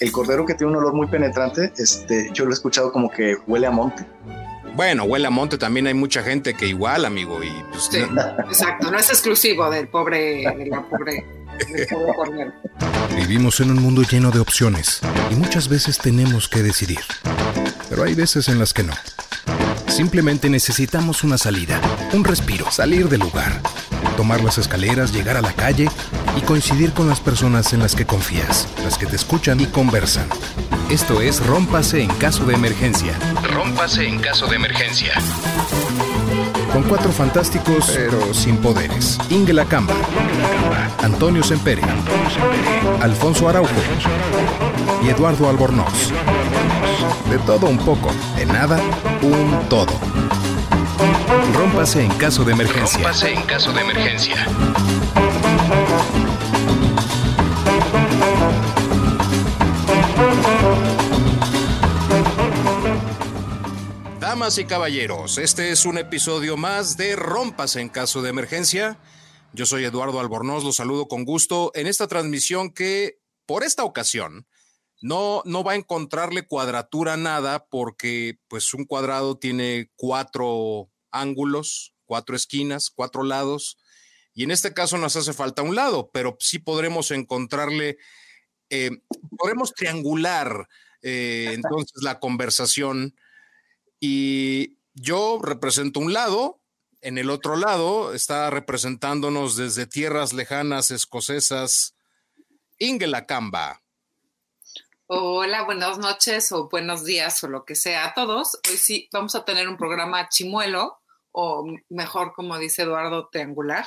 el cordero que tiene un olor muy penetrante, este, yo lo he escuchado como que huele a monte. Bueno, huele a monte también hay mucha gente que igual, amigo, y pues, exacto, no es exclusivo del pobre, de la pobre, del pobre cordero. Vivimos en un mundo lleno de opciones y muchas veces tenemos que decidir, pero hay veces en las que no. Simplemente necesitamos una salida, un respiro, salir del lugar, tomar las escaleras, llegar a la calle y coincidir con las personas en las que confías, las que te escuchan y conversan. Esto es Rómpase en caso de emergencia. Rómpase en caso de emergencia. Con cuatro fantásticos, pero sin poderes. Inge Camba, Antonio Sempere, Alfonso Araujo y Eduardo Albornoz. De todo un poco, de nada, un todo. Rómpase en caso de emergencia. Rómpase en caso de emergencia. Damas y caballeros, este es un episodio más de Rómpase en caso de emergencia. Yo soy Eduardo Albornoz, los saludo con gusto en esta transmisión que, por esta ocasión, no, no va a encontrarle cuadratura a nada porque pues un cuadrado tiene cuatro ángulos, cuatro esquinas, cuatro lados, y en este caso nos hace falta un lado, pero sí podremos encontrarle, eh, podremos triangular eh, entonces la conversación y yo represento un lado, en el otro lado está representándonos desde tierras lejanas escocesas Ingela Camba. Hola, buenas noches o buenos días o lo que sea a todos. Hoy sí vamos a tener un programa chimuelo o mejor, como dice Eduardo, triangular.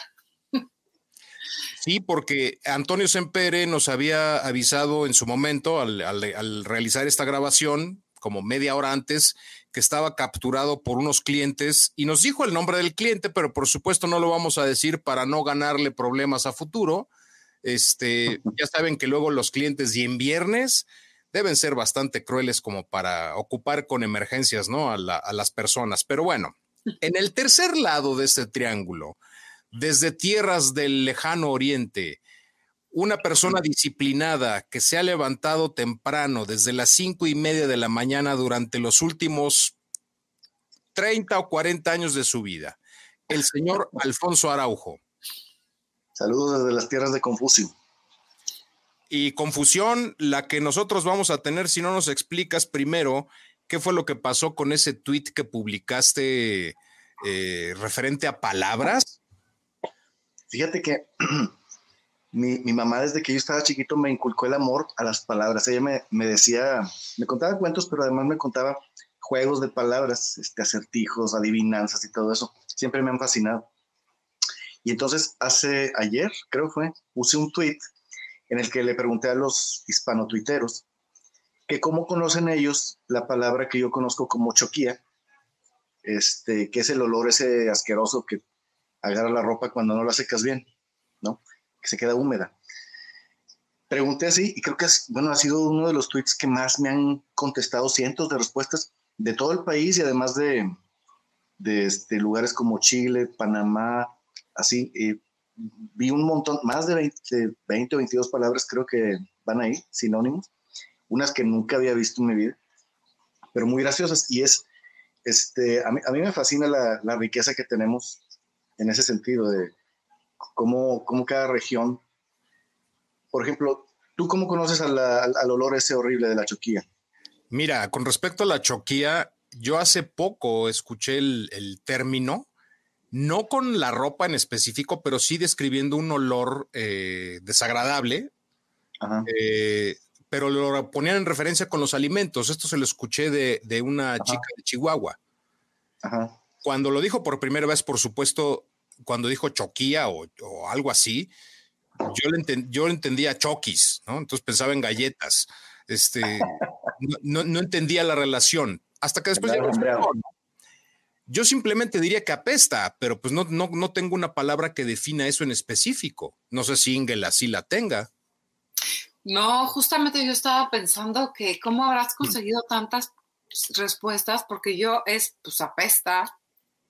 Sí, porque Antonio Sempere nos había avisado en su momento al, al, realizar esta grabación, como media hora antes, que estaba capturado por unos clientes y nos dijo el nombre del cliente, pero por supuesto no lo vamos a decir para no ganarle problemas a futuro. Este, ya saben que luego los clientes y en viernes deben ser bastante crueles como para ocupar con emergencias, ¿no? A, las personas. Pero bueno, en el tercer lado de este triángulo, desde tierras del lejano oriente, una persona disciplinada que se ha levantado temprano desde las cinco y media de la mañana durante los últimos 30 o 40 años de su vida, el señor Alfonso Araujo. Saludos desde las tierras de Confucio y confusión la que nosotros vamos a tener si no nos explicas primero qué fue lo que pasó con ese tweet que publicaste eh, referente a palabras. Fíjate que mi, mamá desde que yo estaba chiquito me inculcó el amor a las palabras. Ella me, me, decía, me contaba cuentos, pero además me contaba juegos de palabras, este, acertijos, adivinanzas y todo eso. Siempre me han fascinado. Y entonces hace ayer, creo fue, puse un tweet en el que le pregunté a los hispano-tuiteros que cómo conocen ellos la palabra que yo conozco como choquía, este, que es el olor ese asqueroso que agarra la ropa cuando no la secas bien, ¿no? Que se queda húmeda. Pregunté así y creo que bueno, ha sido uno de los tweets que más me han contestado cientos de respuestas de todo el país y además de, de este, lugares como Chile, Panamá, así. y vi un montón, más de 20, 20 o 22 palabras creo que van ahí, sinónimos, unas que nunca había visto en mi vida, pero muy graciosas. Y es, este, a mí, a mí me fascina la, la, riqueza que tenemos en ese sentido de cómo, cómo cada región, por ejemplo, ¿tú cómo conoces al, al olor ese horrible de la choquía? Mira, con respecto a la choquía, yo hace poco escuché el, el término no con la ropa en específico, pero sí describiendo un olor eh, desagradable, eh, pero lo ponían en referencia con los alimentos. Esto se lo escuché de, una chica de Chihuahua. Cuando lo dijo por primera vez, por supuesto, cuando dijo choquía o, algo así, yo le, yo entendía choquis, ¿no? Entonces pensaba en galletas. Este, no, entendía la relación. Hasta que después... Yo simplemente diría que apesta, pero pues no, no, no tengo una palabra que defina eso en específico. No sé si Ingela así la tenga. No, justamente yo estaba pensando que cómo habrás conseguido tantas respuestas, porque yo es, pues apesta,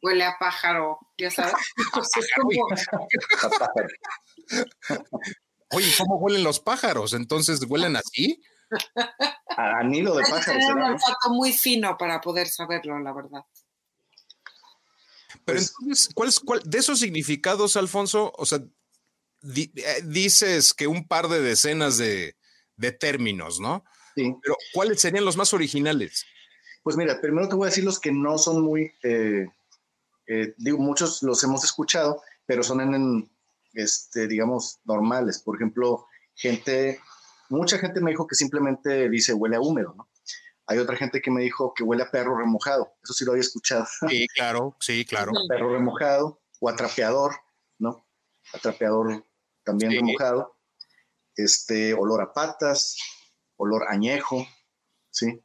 huele a pájaro, ya sabes. Oye, ¿cómo huelen los pájaros? Entonces, ¿huelen así? A Nilo de Hay que pájaro. tener un olfato muy fino para poder saberlo, la verdad. Pero Pues- entonces, ¿cuál es, cuál, de esos significados, Alfonso? O sea, di- eh, dices que un par de decenas de, de términos, ¿no? Sí. Pero ¿cuáles serían los más originales? Pues mira, primero te voy a decir los que no son muy, eh, eh, digo, muchos los hemos escuchado, pero son en, en, este, digamos, normales. Por ejemplo, gente, mucha gente me dijo que simplemente dice huele a húmedo, ¿no? Hay otra gente que me dijo que huele a perro remojado, eso sí lo había escuchado, Sí, claro, sí, claro. perro remojado o atrapeador, ¿no? Atrapeador también Sí. remojado, este, olor a patas, olor añejo, ¿sí?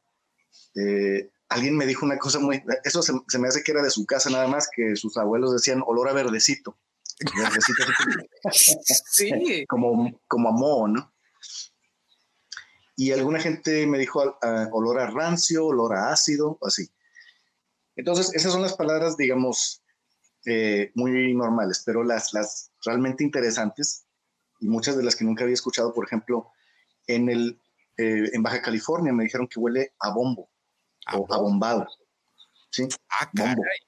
Eh, alguien me dijo una cosa muy, eso se, se me hace que era de su casa nada más, que sus abuelos decían olor a verdecito. Verdecito Sí. como, como a moho, ¿no? Y alguna gente me dijo ah, olor a rancio, olor a ácido, así. Entonces, esas son las palabras, digamos, eh, muy normales, pero las, las realmente interesantes, y muchas de las que nunca había escuchado, por ejemplo, en, el, eh, en Baja California me dijeron que huele a bombo o a bombado. ¿sí? Ah, Bombo. caray.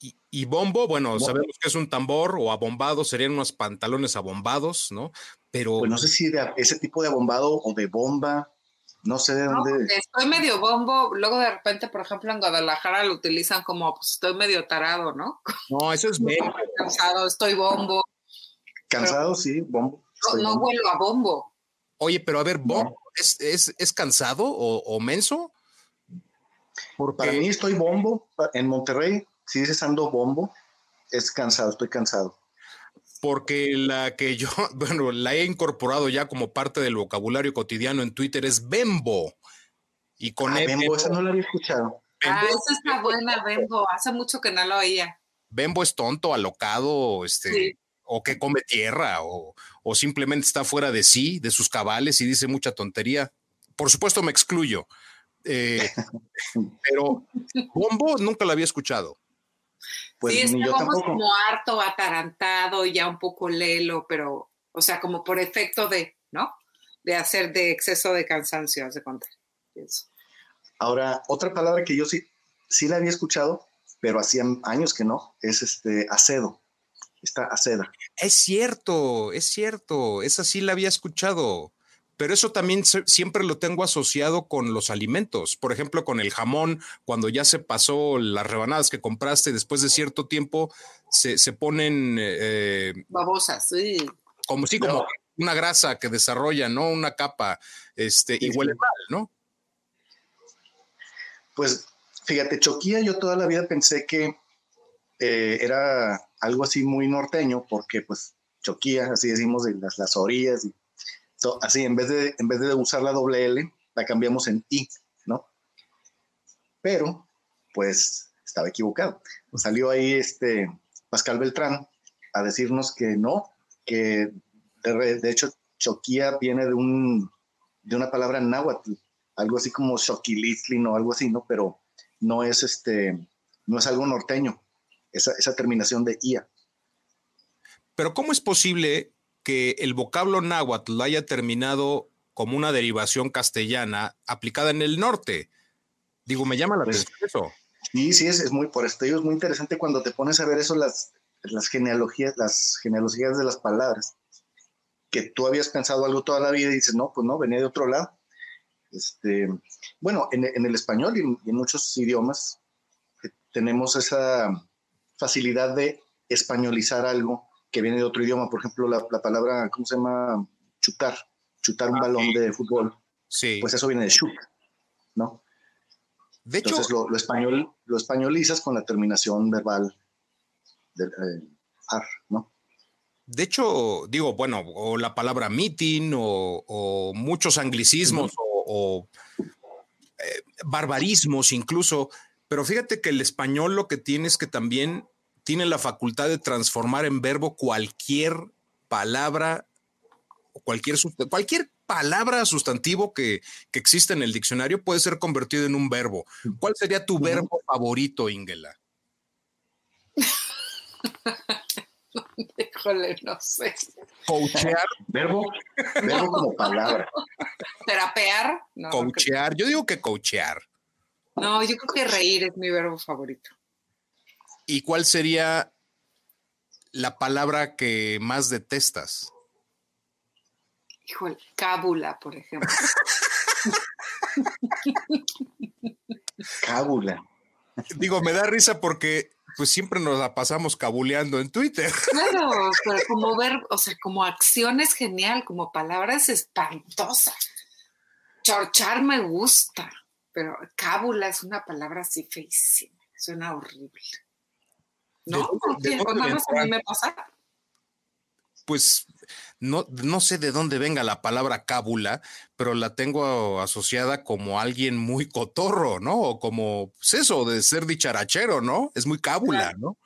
Y, y bombo, bueno, Bombo. sabemos que es un tambor o abombado, serían unos pantalones abombados, ¿no? Pero Pues no sé si de ese tipo de abombado o de bomba, no sé de No, dónde. estoy medio bombo, luego de repente, por ejemplo, en Guadalajara lo utilizan como, pues estoy medio tarado, ¿no? no, eso es bombo. Cansado, estoy bombo. Cansado, sí, bombo. No, no bombo. a bombo. Oye, pero a ver, bombo, ¿es, es, es cansado o, o menso? Porque Para mí estoy bombo. En Monterrey, si dices ando bombo, es cansado, estoy cansado. porque la que yo, bueno, la he incorporado ya como parte del vocabulario cotidiano en Twitter es Bembo. Y con Ah, E, Bembo, esa no la había escuchado. Ah, esa está buena, Bembo. Hace mucho que no lo oía. Bembo es tonto, alocado, este, Sí. o que come tierra, o, o simplemente está fuera de sí, de sus cabales y dice mucha tontería. Por supuesto, me excluyo. Eh, pero Bombo nunca la había escuchado. Pues sí, ni este yo bombo es como harto, atarantado, ya un poco lelo, pero, o sea, como por efecto de, ¿no? De hacer de exceso de cansancio, haz de cuenta. Ahora, otra palabra que yo sí, sí la había escuchado, pero hacía años que no, es este acedo. Está aceda. Es cierto, es cierto, esa sí la había escuchado, pero eso también se- siempre lo tengo asociado con los alimentos. Por ejemplo, con el jamón, cuando ya se pasó las rebanadas que compraste, después de cierto tiempo se, se ponen eh, Babosas, sí. como sí, No. como una grasa que desarrolla, ¿no? Una capa, este, y huele sí. mal, ¿no? Pues fíjate, choquía, yo toda la vida pensé que eh, era algo así muy norteño, porque pues choquía, así decimos, de las, las orillas, so- así en vez, de, en vez de usar la doble L, la cambiamos en I, ¿no? Pero, pues, estaba equivocado. Salió ahí este Pascal Beltrán a decirnos que no, que de hecho choquía viene de, un, de una palabra náhuatl, algo así como Xoquilitlin o algo así, ¿no? Pero no es este, no es algo norteño, esa, esa terminación de IA. Pero ¿cómo es posible que el vocablo náhuatl haya terminado como una derivación castellana aplicada en el norte? Digo, me llama la Pues, atención eso. Sí, sí, es, es muy, por esto es muy interesante cuando te pones a ver eso, las, las genealogías, las genealogías de las palabras, que tú habías pensado algo toda la vida y dices, no, pues no, venía de otro lado. Este, bueno, en, en el español y en, y en muchos idiomas eh, tenemos esa facilidad de españolizar algo que viene de otro idioma. Por ejemplo, la, la palabra, ¿cómo se llama? Chutar, chutar un Ah, balón sí. de fútbol. Sí. Pues eso viene de chut, ¿no? de hecho, Entonces lo, lo español, lo españolizas con la terminación verbal del eh, ar, ¿no? de hecho, digo, bueno, o la palabra meeting o, o muchos anglicismos o, o, eh, barbarismos incluso, pero fíjate que el español lo que tiene es que también tiene la facultad de transformar en verbo cualquier palabra o cualquier, cualquier palabra sustantivo que, que exista en el diccionario puede ser convertido en un verbo. ¿Cuál sería tu verbo favorito, Ingela? Híjole, no sé. Coachear. Verbo, verbo como palabra. Terapear. No, coachear. Yo digo que coachear. No, yo creo que reír es mi verbo favorito. ¿Y cuál sería la palabra que más detestas? Híjole, cábula, por ejemplo. Cábula. Digo, me da risa porque pues siempre nos la pasamos cabuleando en Twitter. Claro, pero como ver, o sea, como acción es genial, como palabras espantosa. Chorchar me gusta, pero cábula es una palabra así feísima, suena horrible. ¿No? ¿De- de ¿O dónde nada más a mí vendrá? me pasa? Pues no, no sé de dónde venga la palabra cábula, pero la tengo asociada como alguien muy cotorro, ¿no? O como, pues eso, de ser dicharachero, ¿no? Es muy cábula, ¿no?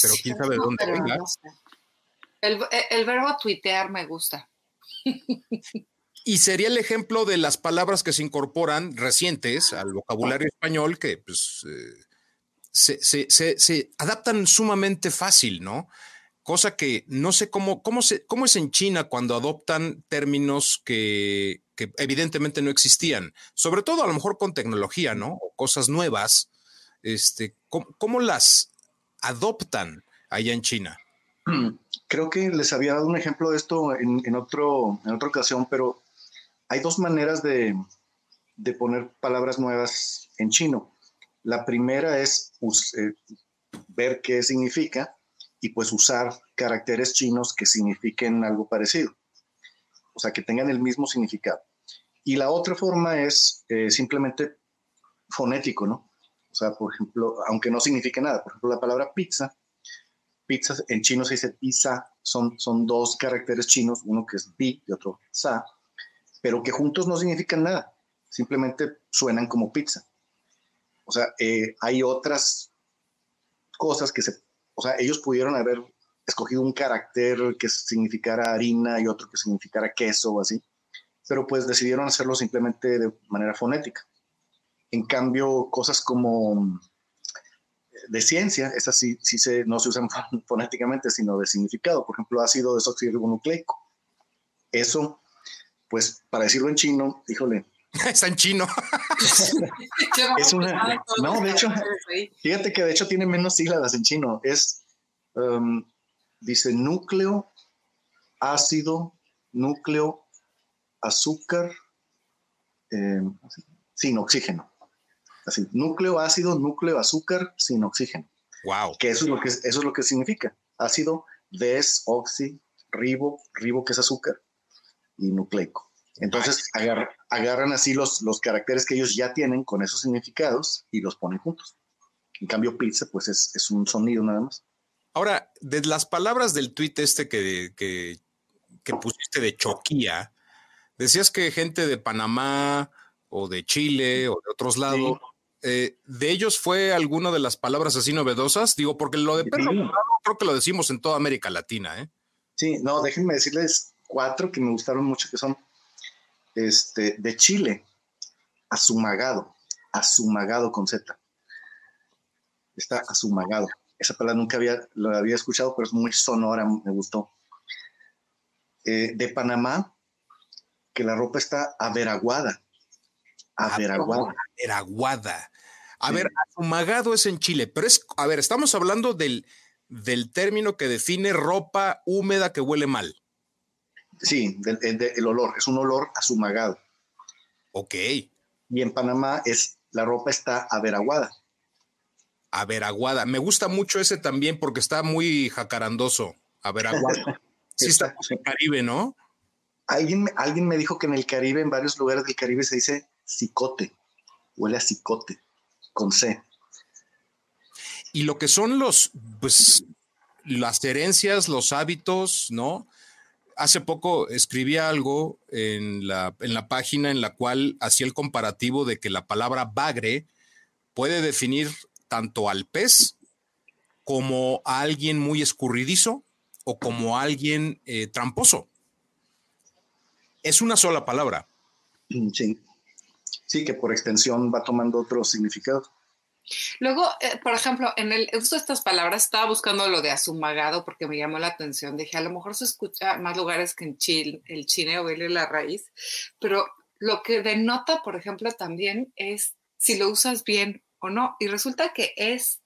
Pero quién sabe de dónde venga. El, el verbo tuitear me gusta. Y sería el ejemplo de las palabras que se incorporan recientes al vocabulario español que pues, eh, se, se- se- se adaptan sumamente fácil, ¿no? Cosa que no sé cómo, cómo, se, cómo es en China cuando adoptan términos que, que evidentemente no existían, sobre todo a lo mejor con tecnología, ¿no? O cosas nuevas. Este, ¿cómo, cómo las adoptan allá en China? Creo que les había dado un ejemplo de esto en, en otro, en otra ocasión, pero hay dos maneras de, de poner palabras nuevas en chino. La primera es eh, ver qué significa y pues usar caracteres chinos que signifiquen algo parecido, o sea, que tengan el mismo significado. Y la otra forma es eh, simplemente fonético, ¿no? O sea, por ejemplo, aunque no signifique nada, por ejemplo, la palabra pizza pizza en chino se dice pizza, son, son dos caracteres chinos, uno que es bi y otro sa, pero que juntos no significan nada, simplemente suenan como pizza. O sea, eh, hay otras cosas que se, o sea, ellos pudieron haber escogido un carácter que significara harina y otro que significara queso o así, pero pues decidieron hacerlo simplemente de manera fonética. En cambio, cosas como de ciencia, esas sí, sí se, no se usan fon- fonéticamente, sino de significado. Por ejemplo, ácido desoxirribonucleico. Eso, pues, para decirlo en chino, híjole, Está en chino. Es una- no, de hecho- fíjate que de hecho tiene menos sílabas en chino. Es, um, dice núcleo, ácido, núcleo, azúcar, eh, sin oxígeno. Así, núcleo, ácido, núcleo, azúcar, sin oxígeno. Wow. que eso es lo que, eso es lo que significa. Ácido, des, oxi, ribo, ribo que es azúcar, y nucleico. Entonces agar- agarran así los, los caracteres que ellos ya tienen con esos significados y los ponen juntos. En cambio, pizza, pues es, es un sonido nada más. Ahora, de las palabras del tuit este que, que, que pusiste de choquía, decías que gente de Panamá o de Chile o de otros lados, eh, ¿de ellos fue alguna de las palabras así novedosas? Digo, porque lo de perro Sí. creo que lo decimos en toda América Latina, ¿eh? Sí, no, déjenme decirles cuatro que me gustaron mucho, que son este, de Chile, azumagado, azumagado con Z. Está azumagado. Esa palabra nunca había, lo había escuchado, pero es muy sonora, me gustó. Eh, de Panamá, que la ropa está averaguada. Averaguada. Era aguada. A Sí. ver, azumagado es en Chile, pero es, a ver, estamos hablando del, del término que define ropa húmeda que huele mal. Sí, el, de- el olor, es un olor azumagado. Ok. Y en Panamá es, la ropa está averaguada. A ver, aguada. Me gusta mucho ese también porque está muy jacarandoso. A ver, aguada. Sí, está en el Caribe, ¿no? Alguien, me- alguien me dijo que en el Caribe, en varios lugares del Caribe, se dice cicote. Huele a cicote, con C. Y lo que son los, pues, las herencias, los hábitos, ¿no? Hace poco escribí algo en la, en la página en la cual hacía el comparativo de que la palabra bagre puede definir tanto al pez como a alguien muy escurridizo o como a alguien eh, tramposo. Es una sola palabra. Sí. Sí, que por extensión va tomando otro significado. Luego, eh, por ejemplo, en el uso de estas palabras, estaba buscando lo de asumagado porque me llamó la atención. Dije, a lo mejor se escucha en más lugares que en Chile, el chile o la raíz, pero lo que denota, por ejemplo, también es si lo usas bien o no. Y resulta que es,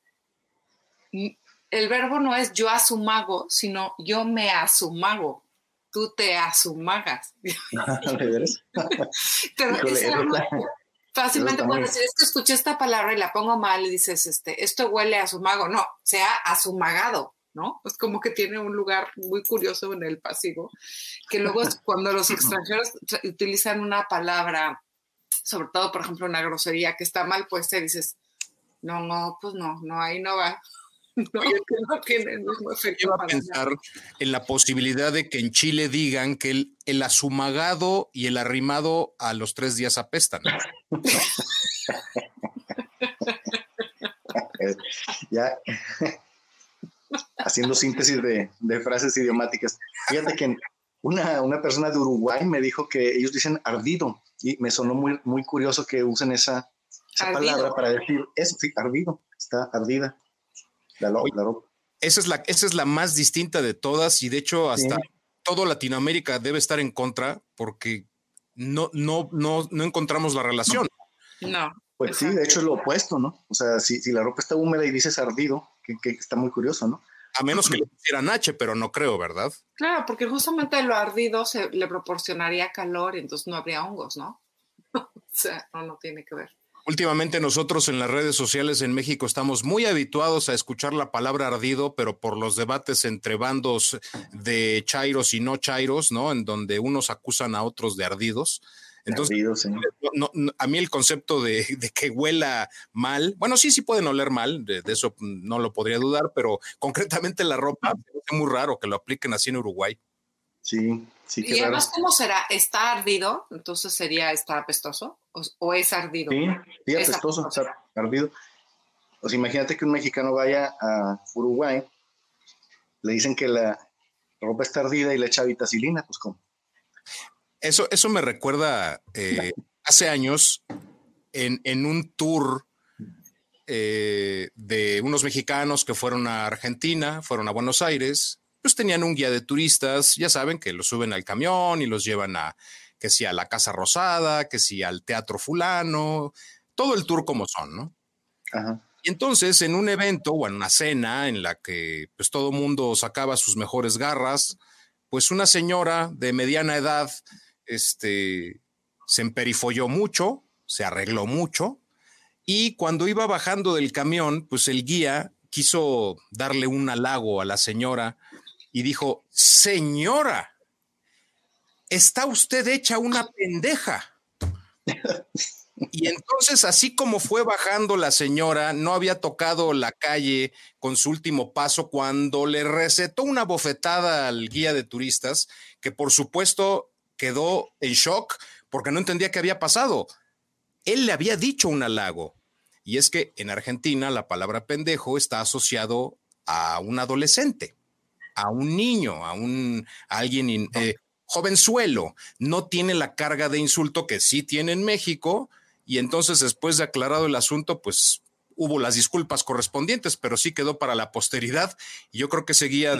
el verbo no es yo asumago, sino yo me asumago. Tú te asumagas. Fácilmente puedes decir, es que escuché esta palabra y la pongo mal y dices, este, esto huele a sumago. No, sea asumagado, ¿no? Es como que tiene un lugar muy curioso en el pasivo, que luego es cuando los extranjeros utilizan una palabra, sobre todo, por ejemplo, una grosería que está mal puesta, y dices, no, no, pues no, no, ahí no va. No, no tiene el mismo efecto. a pensar en la posibilidad de que en Chile digan que el, el asumagado y el arrimado a los tres días apestan. ya haciendo síntesis de, frases idiomáticas. Fíjate que una, una, persona de Uruguay me dijo que ellos dicen ardido y me sonó muy, muy curioso que usen esa, palabra para decir eso, sí, ardido, está ardida. Esa es, la, esa es la más distinta de todas y de hecho hasta todo Latinoamérica debe estar en contra porque no, no, no, no encontramos la relación. No. Pues sí, de hecho es lo opuesto, ¿no? O sea, si, si la ropa está húmeda y dices ardido, que, que, está muy curioso, ¿no? A menos que le pusieran H, pero no creo, ¿verdad? Claro, porque justamente lo ardido se le proporcionaría calor y entonces no habría hongos, ¿no? o sea, no, no tiene que ver. Últimamente nosotros en las redes sociales en México estamos muy habituados a escuchar la palabra ardido, pero por los debates entre bandos de chairos y no chairos, ¿no? En donde unos acusan a otros de ardidos. Entonces, a mí el concepto de, que huela mal, bueno, sí, sí pueden oler mal, de, eso no lo podría dudar, pero concretamente la ropa, es muy raro que lo apliquen así en Uruguay. Sí, sí. y además, ¿cómo será? ¿Está ardido? Entonces sería, ¿está apestoso? ¿O, es ardido? Sí, sí apestoso, está ardido. O sea, imagínate que un mexicano vaya a Uruguay, le dicen que la ropa está ardida y le echa vitacilina, pues ¿cómo? Eso, eso me recuerda eh, hace años en, en un tour eh, de unos mexicanos que fueron a Argentina, fueron a Buenos Aires, pues tenían un guía de turistas, ya saben que los suben al camión y los llevan a, que si a la Casa Rosada, que si al Teatro Fulano, todo el tour como son, ¿no? Y entonces en un evento o en una cena en la que pues todo mundo sacaba sus mejores garras, pues una señora de mediana edad, este, se emperifolló mucho, se arregló mucho, y cuando iba bajando del camión, pues el guía quiso darle un halago a la señora y dijo, señora, está usted hecha una pendeja. Y entonces, así como fue bajando la señora, no había tocado la calle con su último paso cuando le recetó una bofetada al guía de turistas, que por supuesto quedó en shock porque no entendía qué había pasado. Él le había dicho un halago. Y es que en Argentina la palabra pendejo está asociado a un adolescente a un niño, a un alguien eh, jovenzuelo, no tiene la carga de insulto que sí tiene en México, y entonces después de aclarado el asunto, pues hubo las disculpas correspondientes, pero sí quedó para la posteridad. Y yo creo que ese guía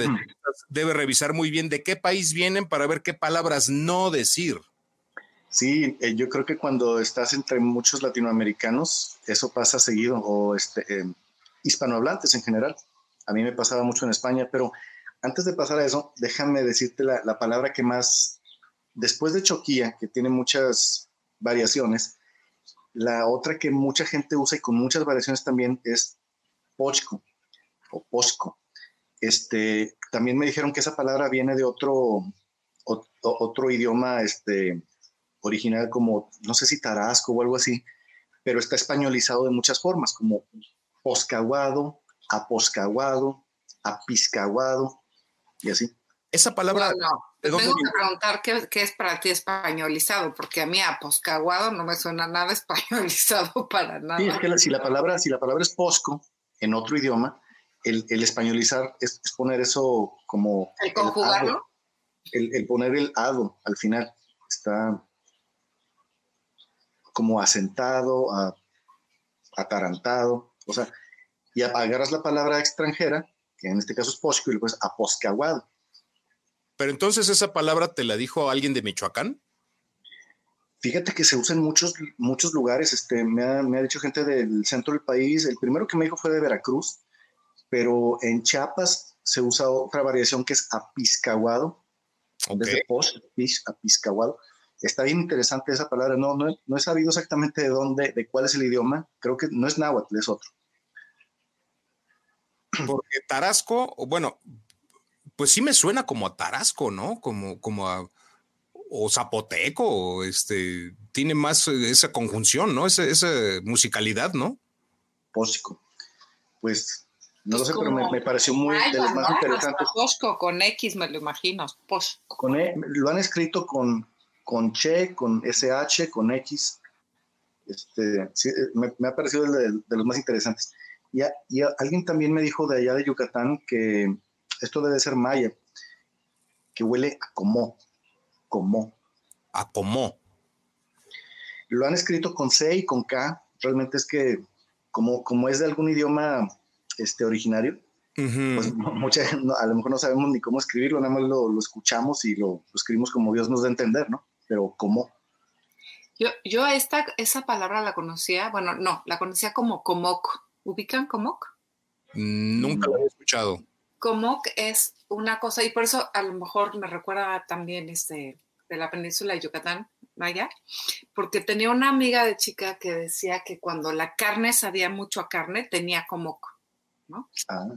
debe revisar muy bien de qué país vienen para ver qué palabras no decir. Sí, eh, yo creo que cuando estás entre muchos latinoamericanos, eso pasa seguido, o este, eh, hispanohablantes en general. A mí me pasaba mucho en España, pero antes de pasar a eso, déjame decirte la, palabra que más, después de choquía, que tiene muchas variaciones, la otra que mucha gente usa y con muchas variaciones también es pochco o posco. Este, también me dijeron que esa palabra viene de otro, otro, idioma este, original como, no sé si tarasco o algo así, pero está españolizado de muchas formas, como poscaguado, aposcaguado, apiscaguado y así. Esa palabra. No, Tengo que preguntar qué, es para ti españolizado, porque a mí aposcaguado no me suena nada españolizado para nada. Sí, es que si la palabra, si la palabra es posco en otro idioma, el, españolizar es, poner eso como. El conjugarlo. El, poner el ado al final. Está como asentado, atarantado, O sea, y agarras la palabra extranjera, que en este caso es posco, y le pones aposcaguado. Pero entonces esa palabra te la dijo alguien de Michoacán. Fíjate que se usa en muchos, muchos lugares. Este, me, ha, me ha dicho gente del centro del país. El primero que me dijo fue de Veracruz, pero en Chiapas se usa otra variación que es apiscaguado. Desde post, apiscaguado. Está bien interesante esa palabra. No, no, no he sabido exactamente de dónde, de cuál es el idioma. Creo que no es náhuatl, es otro. Porque Tarasco, bueno, pues sí me suena como a Tarasco, ¿no? Como, como a o zapoteco, o este, tiene más esa conjunción, ¿no? Esa, esa musicalidad, ¿no? Pósico. Pues no lo sé, pero me, pareció muy de los más interesantes. Posco, con X me lo imagino. Posco. Con e, lo han escrito con, con Che, con SH, con X. Este, sí, me, me, ha parecido de, de, los más interesantes. Y, y alguien también me dijo de allá de Yucatán que esto debe ser maya, que huele a como, como. A como. Lo han escrito con C y con K. Realmente es que, como, como es de algún idioma este, originario, pues mucha, a lo mejor no sabemos ni cómo escribirlo, nada más lo, lo escuchamos y lo, lo, escribimos como Dios nos da a entender, ¿no? Pero como. Yo, yo esta, esa palabra la conocía, bueno, no, la conocía como comoc. ¿Ubican comoc? Nunca lo he escuchado. Comoc es una cosa, y por eso a lo mejor me recuerda también este, de la península de Yucatán, vaya, porque tenía una amiga de chica que decía que cuando la carne sabía mucho a carne, tenía comoc, ¿no? Ah.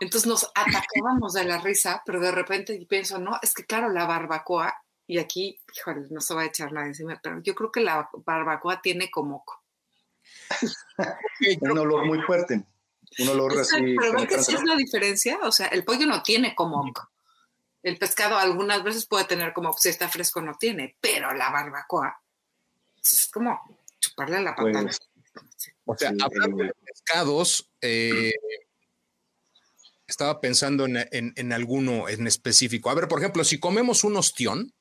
Entonces nos atacábamos de la risa, pero de repente pienso, no, es que claro, la barbacoa, y aquí, híjole, no se va a echar nada encima, pero yo creo que la barbacoa tiene comoc. Un olor muy fuerte. Un olor Exacto, así. Pero ven que sí es la diferencia. O sea, el pollo no tiene como. El pescado algunas veces puede tener como si está fresco no tiene, pero la barbacoa es como chuparle la patada. Pues, o sea, sí, hablando el... de pescados, eh, estaba pensando en, en, en, alguno en específico. A ver, por ejemplo, si comemos un ostión,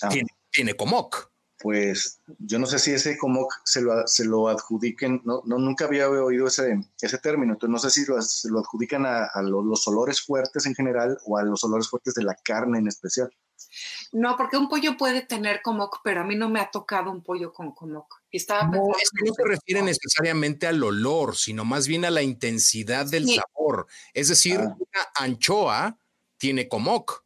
ah. tiene, tiene comoc pues yo no sé si ese como se lo, se lo adjudiquen, no, no, nunca había oído ese, ese término, entonces no sé si lo, se lo adjudican a, a los, los, olores fuertes en general o a los olores fuertes de la carne en especial. No, porque un pollo puede tener comoc, pero a mí no me ha tocado un pollo con comoc. Estaba no, es que no se refiere necesariamente al olor, sino más bien a la intensidad del sí. sabor. Es decir, ah. una anchoa tiene comoc.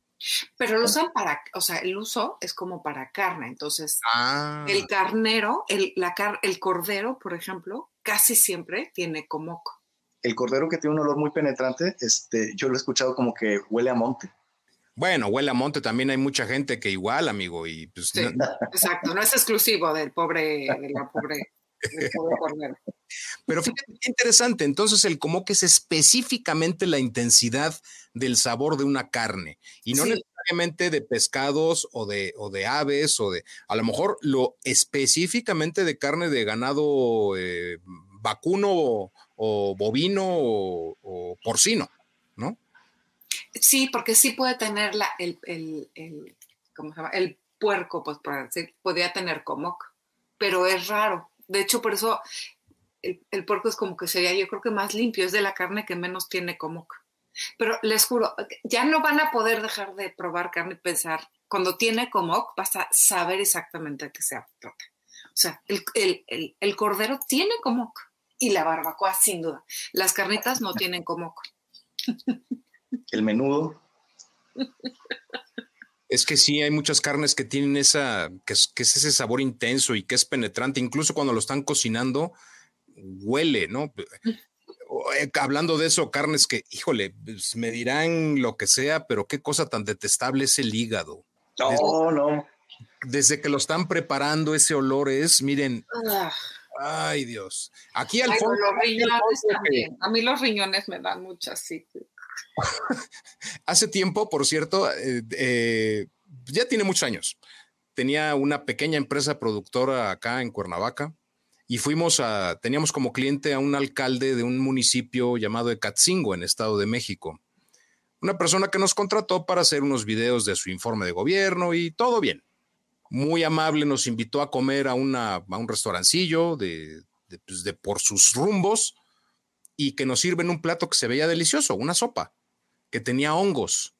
Pero lo usan para, o sea, el uso es como para carne. Entonces, ah. el carnero, el, la car el cordero, por ejemplo, casi siempre tiene comoco. El cordero que tiene un olor muy penetrante, este, yo lo he escuchado como que huele a monte. Bueno, huele a monte también hay mucha gente que igual, amigo, y pues sí, no, exacto, no es exclusivo del pobre, de la pobre. Pero fíjate qué interesante, entonces el como que es específicamente la intensidad del sabor de una carne y no sí. necesariamente de pescados o de, o de aves o de, a lo mejor lo específicamente de carne de ganado eh, vacuno o, o bovino o, o, porcino, ¿no? Sí, porque sí puede tener la, el, el, el, ¿cómo se llama? El puerco, pues por decir, podría tener comoc, pero es raro. De hecho, por eso el, el, puerco es como que sería, yo creo que más limpio, es de la carne que menos tiene comoc. Pero les juro, ya no van a poder dejar de probar carne y pensar, cuando tiene comoc, vas a saber exactamente a qué se trata. O sea, el, el, cordero tiene comoc y la barbacoa sin duda. Las carnitas no tienen comoc. El menudo. Es que sí, hay muchas carnes que tienen esa, que es, que es ese sabor intenso y que es penetrante, incluso cuando lo están cocinando, huele, ¿no? hablando de eso, carnes que, híjole, pues me dirán lo que sea, pero qué cosa tan detestable es el hígado. No, desde, no. Desde que lo están preparando, ese olor es, miren. Ah. Ay, Dios. Aquí al Ay, fondo. Los riñones también. A mí los riñones me dan mucho así. Hace tiempo, por cierto, eh, eh, ya tiene muchos años. Tenía una pequeña empresa productora acá en Cuernavaca y fuimos a, teníamos como cliente a un alcalde de un municipio llamado Ecatzingo en Estado de México. Una persona que nos contrató para hacer unos videos de su informe de gobierno y todo bien. Muy amable, nos invitó a comer a, una, a un restaurancillo de, de, pues de por sus rumbos y que nos sirven un plato que se veía delicioso, una sopa, que tenía hongos.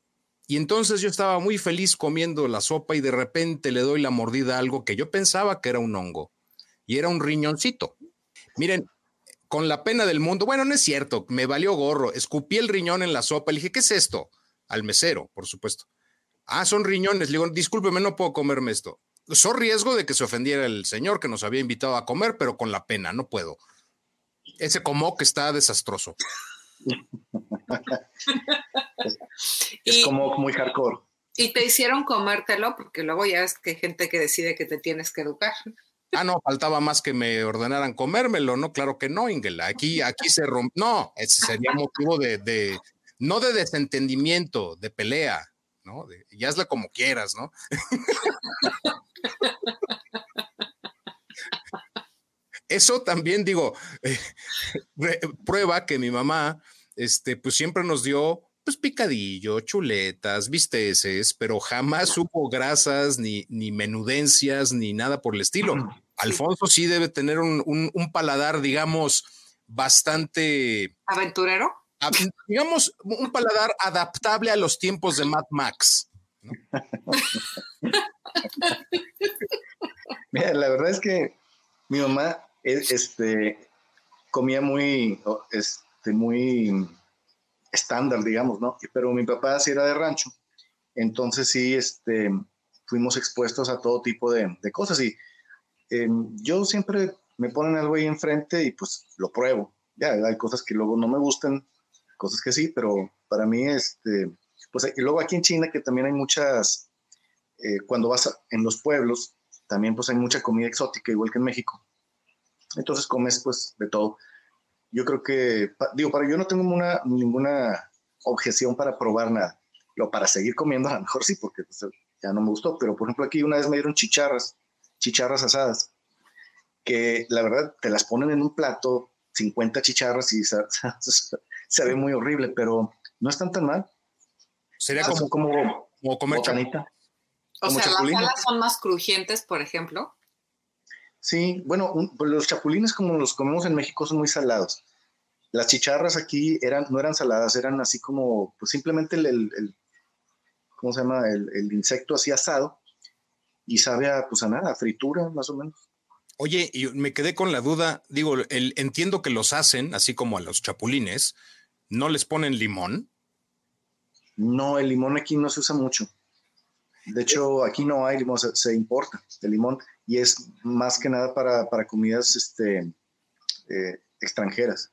Y entonces yo estaba muy feliz comiendo la sopa y de repente le doy la mordida a algo que yo pensaba que era un hongo y era un riñoncito. Miren, con la pena del mundo, bueno, no es cierto, me valió gorro, escupí el riñón en la sopa, le dije, ¿qué es esto? Al mesero, por supuesto. Ah, son riñones. Le digo, discúlpeme, no puedo comerme esto. So riesgo de que se ofendiera el señor que nos había invitado a comer, pero con la pena, no puedo. Ese como que está desastroso. es como muy hardcore. Y te hicieron comértelo, porque luego ya es que hay gente que decide que te tienes que educar. Ah, no, faltaba más que me ordenaran comérmelo, ¿no? Claro que no, Ingela. Aquí, aquí se rompe. No, ese sería motivo de, de, no de desentendimiento, de pelea, ¿no? De, y hazla como quieras, ¿no? Eso también digo, eh, prueba que mi mamá, este, pues siempre nos dio pues picadillo, chuletas, bisteces, pero jamás hubo grasas, ni, ni menudencias, ni nada por el estilo. Alfonso sí debe tener un, un, paladar, digamos, bastante... ¿Aventurero? digamos, un paladar adaptable a los tiempos de Mad Max. Mira, la verdad es que mi mamá este, comía muy, este, muy estándar, digamos, ¿no? Pero mi papá sí era de rancho, entonces sí, este, fuimos expuestos a todo tipo de, cosas y em, yo siempre me ponen algo ahí enfrente y pues lo pruebo. Ya, hay cosas que luego no me gustan, cosas que sí, pero para mí, este, pues y luego aquí en China que también hay muchas, eh, cuando vas en los pueblos, también pues hay mucha comida exótica, igual que en México. Entonces comes pues de todo yo creo que, digo, para yo no tengo una, ninguna objeción para probar nada. Lo para seguir comiendo a lo mejor sí, porque pues, ya no me gustó, pero por ejemplo aquí una vez me dieron chicharras, chicharras asadas, que la verdad te las ponen en un plato, 50 chicharras y se, ve muy horrible, pero no están tan mal. Sería como, como, como comer botanita. O sea, las alas son más crujientes, por ejemplo. Sí, bueno, pues, los chapulines como los comemos en México son muy salados. Las chicharras aquí eran, no eran saladas, eran así como, pues simplemente el, ¿cómo se llama? El, insecto así asado y sabe a, pues a nada, a fritura más o menos. Oye, y me quedé con la duda, digo, el, entiendo que los hacen, así como a los chapulines, ¿no les ponen limón? No, el limón aquí no se usa mucho. De hecho, aquí no hay limón, se, importa el limón y es más que nada para, comidas este, eh, extranjeras.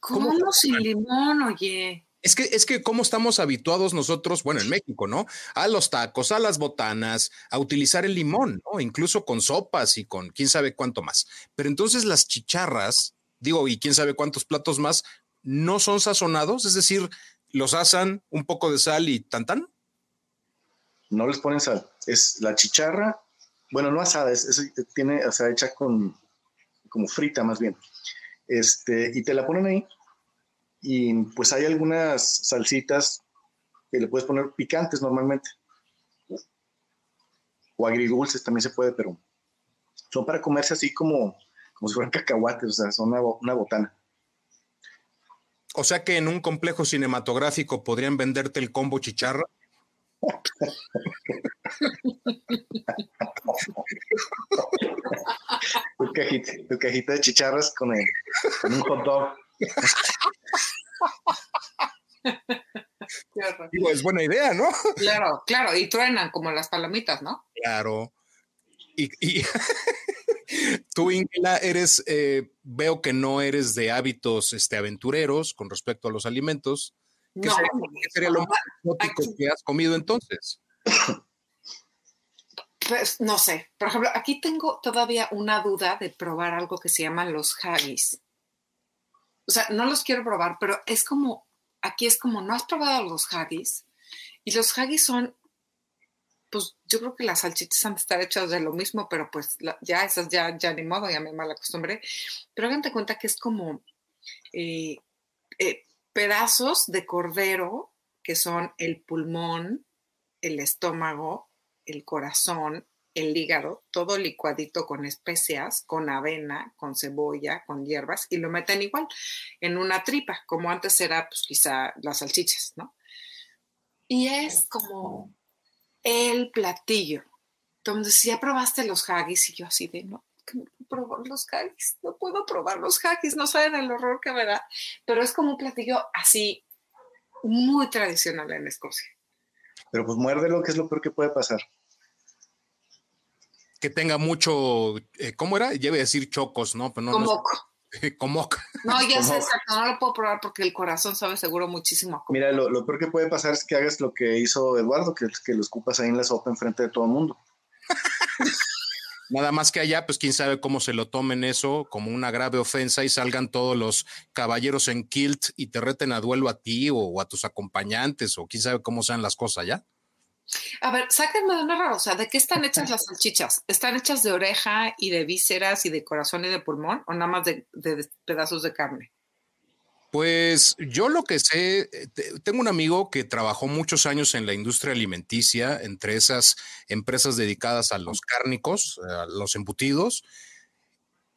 ¿Cómo, sin limón, oye? Es que, es que como estamos habituados nosotros, bueno, en México, ¿no? A los tacos, a las botanas, a utilizar el limón, ¿no? Incluso con sopas y con quién sabe cuánto más. Pero entonces las chicharras, digo, y quién sabe cuántos platos más, no son sazonados, es decir, los asan un poco de sal y tan tan no les ponen sal. Es la chicharra, bueno, no asada, es, tiene, o sea, hecha con, como frita más bien. Este, y te la ponen ahí. Y pues hay algunas salsitas que le puedes poner picantes normalmente. O agridulces también se puede, pero son para comerse así como, como si fueran cacahuates, o sea, son una, una botana. O sea que en un complejo cinematográfico podrían venderte el combo chicharra tu, cajita, tu cajita de chicharras con, el, con un hot dog. Digo, es buena idea, ¿no? Claro, claro, y truenan como las palomitas, ¿no? Claro. Y, y tú, Ingela, eres, eh, veo que no eres de hábitos este, aventureros con respecto a los alimentos. ¿Qué, sería, lo más exótico que has comido entonces? Pues no sé. Por ejemplo, aquí tengo todavía una duda de probar algo que se llama los haggis. O sea, no los quiero probar, pero es como, aquí es como, ¿no has probado los haggis? Y los haggis son, pues yo creo que las salchichas han de estar hechas de lo mismo, pero pues ya esas ya, ya ni modo, ya me mal acostumbré. Pero háganse cuenta que es como eh, eh, pedazos de cordero que son el pulmón, el estómago, el corazón el hígado, todo licuadito con especias, con avena, con cebolla, con hierbas, y lo meten igual en una tripa, como antes era, pues quizá las salchichas, ¿no? Y es como el platillo. Si ya probaste los haggis, y yo así de, no, que no puedo probar los haggis, no puedo probar los haggis, no saben el horror que me da, pero es como un platillo así muy tradicional en Escocia. Pero pues muérdelo, que es lo peor que puede pasar. Que tenga mucho, eh, ¿cómo era? Lleve a decir chocos, ¿no? Pero no Comoco. No, No, ya sé exacto, no lo puedo probar porque el corazón sabe seguro muchísimo. Mira, lo, lo, peor que puede pasar es que hagas lo que hizo Eduardo, que, que lo escupas ahí en la sopa enfrente de todo el mundo. Nada más que allá, pues quién sabe cómo se lo tomen eso como una grave ofensa y salgan todos los caballeros en kilt y te reten a duelo a ti o, a tus acompañantes o quién sabe cómo sean las cosas allá. A ver, sáquenme de una rara, o sea, ¿de qué están hechas las salchichas? ¿Están hechas de oreja y de vísceras y de corazón y de pulmón o nada más de pedazos de carne? Pues yo lo que sé, eh, tengo un amigo que trabajó muchos años en la industria alimenticia, entre esas empresas dedicadas a los cárnicos, a los embutidos,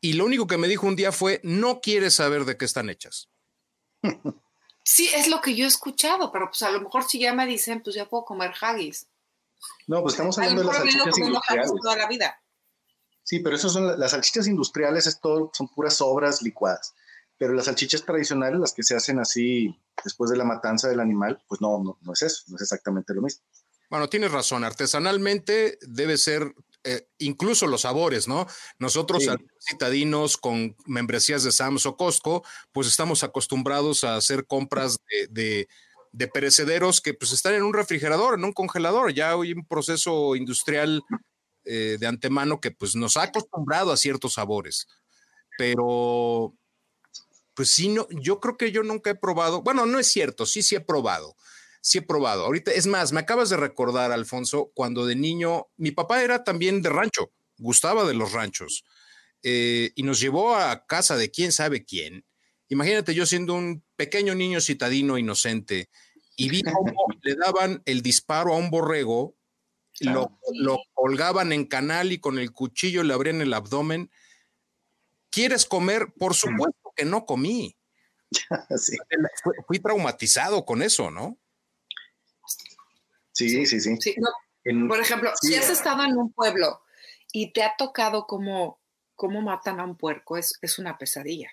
y lo único que me dijo un día fue, no quiere saber de qué están hechas. Sí, es lo que yo he escuchado, pero pues a lo mejor si ya me dicen, pues ya puedo comer haggis. No, pues estamos hablando de las salchichas industriales. Toda la vida. Sí, pero eso son las salchichas industriales, es son puras sobras licuadas pero las salchichas tradicionales, las que se hacen así después de la matanza del animal, pues no, no, no es eso, no es exactamente lo mismo. Bueno, tienes razón, artesanalmente debe ser eh, incluso los sabores, ¿no? Nosotros, citadinos con membresías de Sams o Costco, pues estamos acostumbrados a hacer compras de, de, perecederos que pues están en un refrigerador, en un congelador. Ya hay un proceso industrial eh, de antemano que pues nos ha acostumbrado a ciertos sabores. Pero pues sí, no, yo creo que yo nunca he probado. Bueno, no es cierto, sí, sí he probado. Sí he probado. Ahorita, es más, me acabas de recordar, Alfonso, cuando de niño, mi papá era también de rancho, gustaba de los ranchos, eh, y nos llevó a casa de quién sabe quién. Imagínate yo siendo un pequeño niño citadino inocente y vi cómo le daban el disparo a un borrego, lo, lo colgaban en canal y con el cuchillo le abrían el abdomen. ¿Quieres comer? Por supuesto que no comí. Fui, traumatizado con eso, ¿no? Sí, sí, sí. por ejemplo, si has estado en un pueblo y te ha tocado cómo, cómo matan a un puerco, es, es una pesadilla.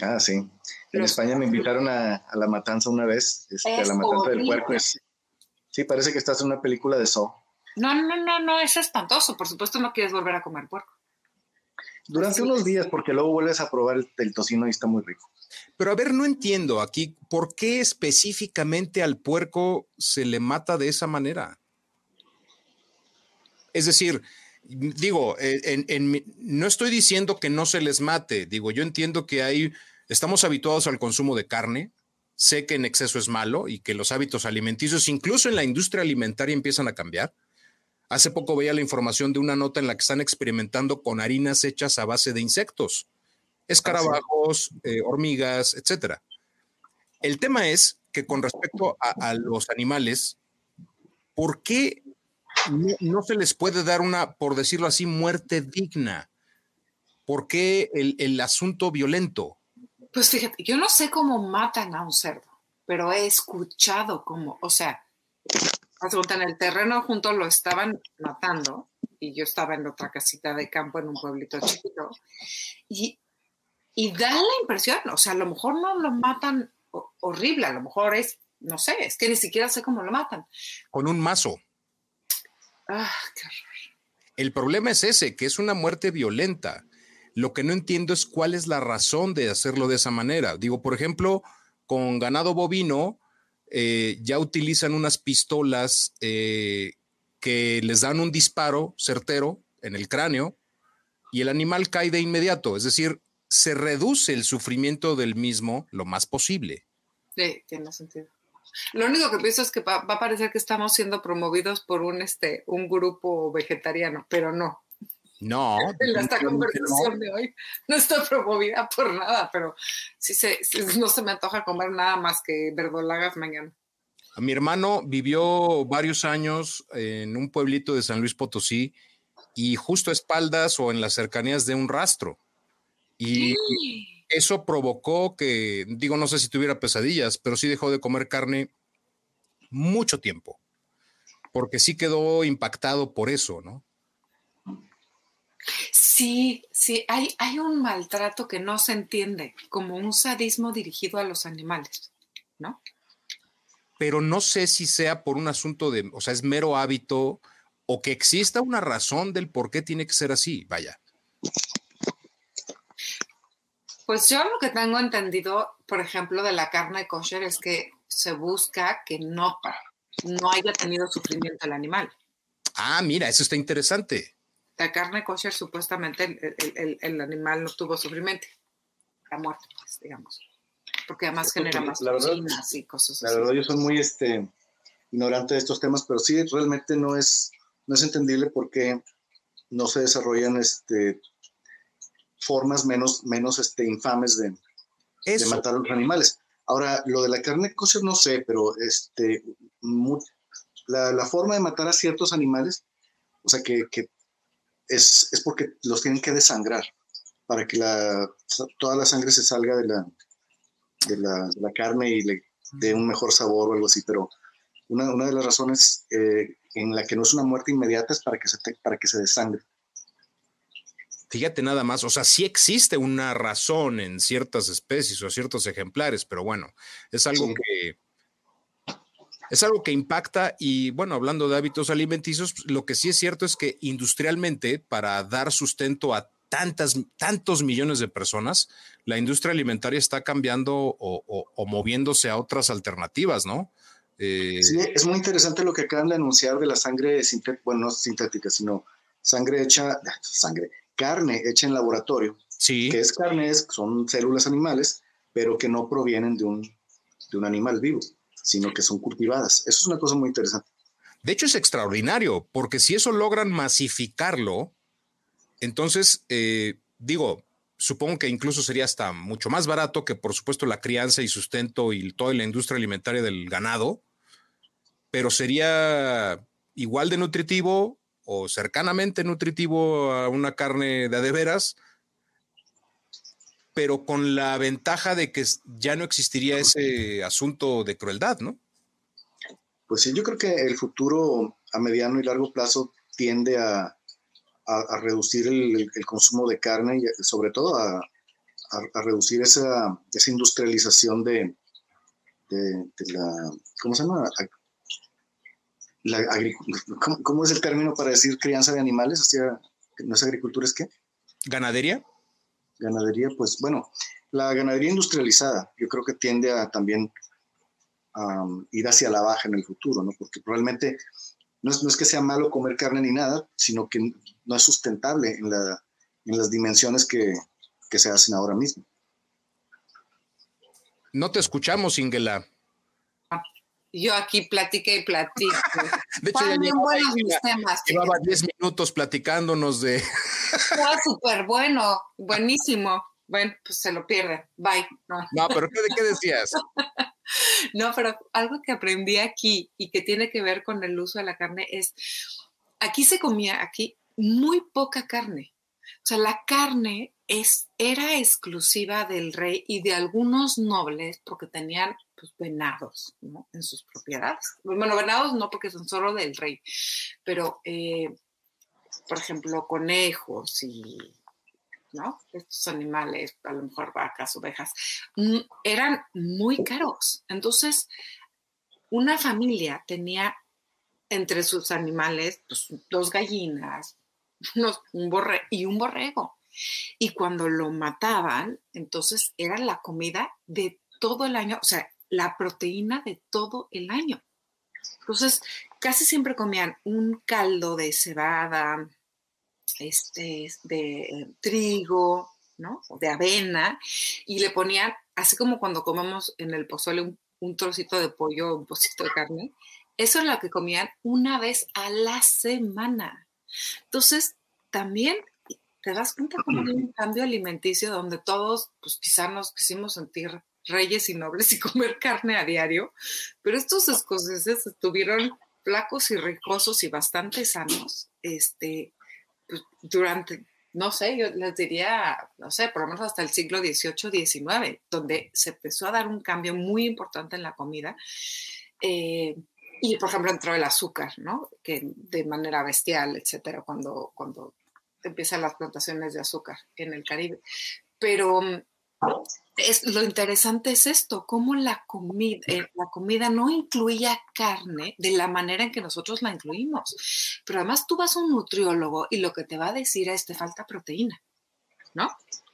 Ah, sí. En España me invitaron a, la matanza una vez, este, a la matanza del puerco. sí, parece que estás en una película de Saw. No, no, no, no, es espantoso. Por supuesto no quieres volver a comer puerco. Durante unos días, porque luego vuelves a probar el, tocino y está muy rico. Pero a ver, no entiendo aquí, ¿por qué específicamente al puerco se le mata de esa manera? Es decir, digo, no estoy diciendo que no se les mate, digo, yo entiendo que hay, estamos habituados al consumo de carne, sé que en exceso es malo y que los hábitos alimenticios, incluso en la industria alimentaria, empiezan a cambiar. Hace poco veía la información de una nota en la que están experimentando con harinas hechas a base de insectos, escarabajos, eh, hormigas, etc. El tema es que con respecto a, los animales, ¿por qué no, se les puede dar una, por decirlo así, muerte digna? ¿Por qué el, el asunto violento? Pues fíjate, yo no sé cómo matan a un cerdo, pero he escuchado cómo, o sea, en el terreno junto lo estaban matando y yo estaba en otra casita de campo en un pueblito chiquito y, y da la impresión, o sea, a lo mejor no lo matan horrible, a lo mejor es, no sé, es que ni siquiera sé cómo lo matan. Con un mazo. Ah, qué horror. El problema es ese, que es una muerte violenta. Lo que no entiendo es cuál es la razón de hacerlo de esa manera. Digo, por ejemplo, con ganado bovino, eh, ya utilizan unas pistolas eh, que les dan un disparo certero en el cráneo y el animal cae de inmediato, es decir, se reduce el sufrimiento del mismo lo más posible. Sí, tiene sentido. Lo único que pienso es que va, a parecer que estamos siendo promovidos por un, este, un grupo vegetariano, pero no. No. Esta conversación de hoy no está promovida por nada, pero sí, se, no se me antoja comer nada más que verdolagas mañana. Mi hermano vivió varios años en un pueblito de San Luis Potosí y justo a espaldas o en las cercanías de un rastro. Y eso provocó que, digo, no sé si tuviera pesadillas, pero sí dejó de comer carne mucho tiempo, porque sí quedó impactado por eso, ¿no? Sí, sí, hay, hay un maltrato que no se entiende, como un sadismo dirigido a los animales, ¿no? Pero no sé si sea por un asunto de, o sea, es mero hábito o que exista una razón del por qué tiene que ser así, vaya. Pues yo lo que tengo entendido, por ejemplo, de la carne kosher es que se busca que no, no haya tenido sufrimiento el animal. Ah, mira, eso está interesante. La carne kosher supuestamente el, animal no tuvo sufrimiento, la muerte, pues, digamos. Porque además genera más la verdad, y cosas así. La verdad, yo soy muy este, ignorante de estos temas, pero sí, realmente no es, no es entendible por qué no se desarrollan este, formas menos, menos este, infames de, de, matar a los animales. Ahora, lo de la carne kosher no sé, pero este, la, la, forma de matar a ciertos animales, o sea, que, que es, es, porque los tienen que desangrar para que la, toda la sangre se salga de la, de la, de la carne y le dé un mejor sabor o algo así, pero una, una de las razones eh, en la que no es una muerte inmediata es para que se, para que se desangre. Fíjate nada más, o sea, sí existe una razón en ciertas especies o ciertos ejemplares, pero bueno, es algo que es algo que impacta y bueno, hablando de hábitos alimenticios, lo que sí es cierto es que industrialmente para dar sustento a tantas, tantos millones de personas, la industria alimentaria está cambiando o, moviéndose a otras alternativas, ¿no? Eh, sí, es muy interesante lo que acaban de anunciar de la sangre sintética, bueno, no sintética, sino sangre hecha, sangre, carne hecha en laboratorio. Sí. Que es carne, son células animales, pero que no provienen de un, de un animal vivo, sino que son cultivadas. Eso es una cosa muy interesante. De hecho, es extraordinario, porque si eso logran masificarlo, entonces, eh, digo, supongo que incluso sería hasta mucho más barato que, por supuesto, la crianza y sustento y toda la industria alimentaria del ganado, pero sería igual de nutritivo o cercanamente nutritivo a una carne de adeveras, pero con la ventaja de que ya no existiría ese asunto de crueldad, ¿no? Pues sí, yo creo que el futuro a mediano y largo plazo tiende a, reducir el, consumo de carne y sobre todo a, reducir esa, industrialización de, de, la, ¿cómo se llama? la ¿cómo, es el término para decir crianza de animales? O sea, ¿no es agricultura, es qué? ¿Ganadería? Ganadería, pues bueno, la ganadería industrializada yo creo que tiende a también ir hacia la baja en el futuro, ¿no? Porque probablemente no es, no es, que sea malo comer carne ni nada, sino que no es sustentable en, la, en las dimensiones que, que se hacen ahora mismo. No te escuchamos, Ingela. Yo aquí platiqué y platico. de hecho, ya llevaba, llevaba 10 minutos platicándonos de... Está súper bueno, buenísimo. Bueno, pues se lo pierde. Bye. No, pero ¿qué, ¿qué decías? no, pero algo que aprendí aquí y que tiene que ver con el uso de la carne es, aquí se comía, aquí, muy poca carne. O sea, la carne es, era exclusiva del rey y de algunos nobles porque tenían pues, venados ¿no? en sus propiedades. Bueno, venados no porque son solo del rey, pero, eh, por ejemplo, conejos y. Estos animales, a lo mejor vacas, ovejas, mm, eran muy caros. Entonces, una familia tenía entre sus animales pues, dos gallinas un borre y un borrego. Y cuando lo mataban, entonces era la comida de todo el año, o sea, la proteína de todo el año. Entonces, casi siempre comían un caldo de cebada, este, de trigo, ¿no? De avena, y le ponían, así como cuando comemos en el pozole un, trocito de pollo, un pocito de carne, eso es lo que comían una vez a la semana. Entonces, también te das cuenta como hay un cambio alimenticio donde todos, pues quizá nos quisimos sentir reyes y nobles y comer carne a diario, pero estos escoceses estuvieron flacos y ricosos y bastante sanos, este, pues, durante, no sé, yo les diría, no sé, por lo menos hasta el siglo XVIII, XIX, donde se empezó a dar un cambio muy importante en la comida. Eh, y, por ejemplo, entró el azúcar, ¿no? Que de manera bestial, etcétera, cuando, cuando empiezan las plantaciones de azúcar en el Caribe. Pero es, lo interesante es esto, cómo la comida, eh, la comida no incluía carne de la manera en que nosotros la incluimos. Pero además tú vas a un nutriólogo y lo que te va a decir es, te falta proteína, ¿no?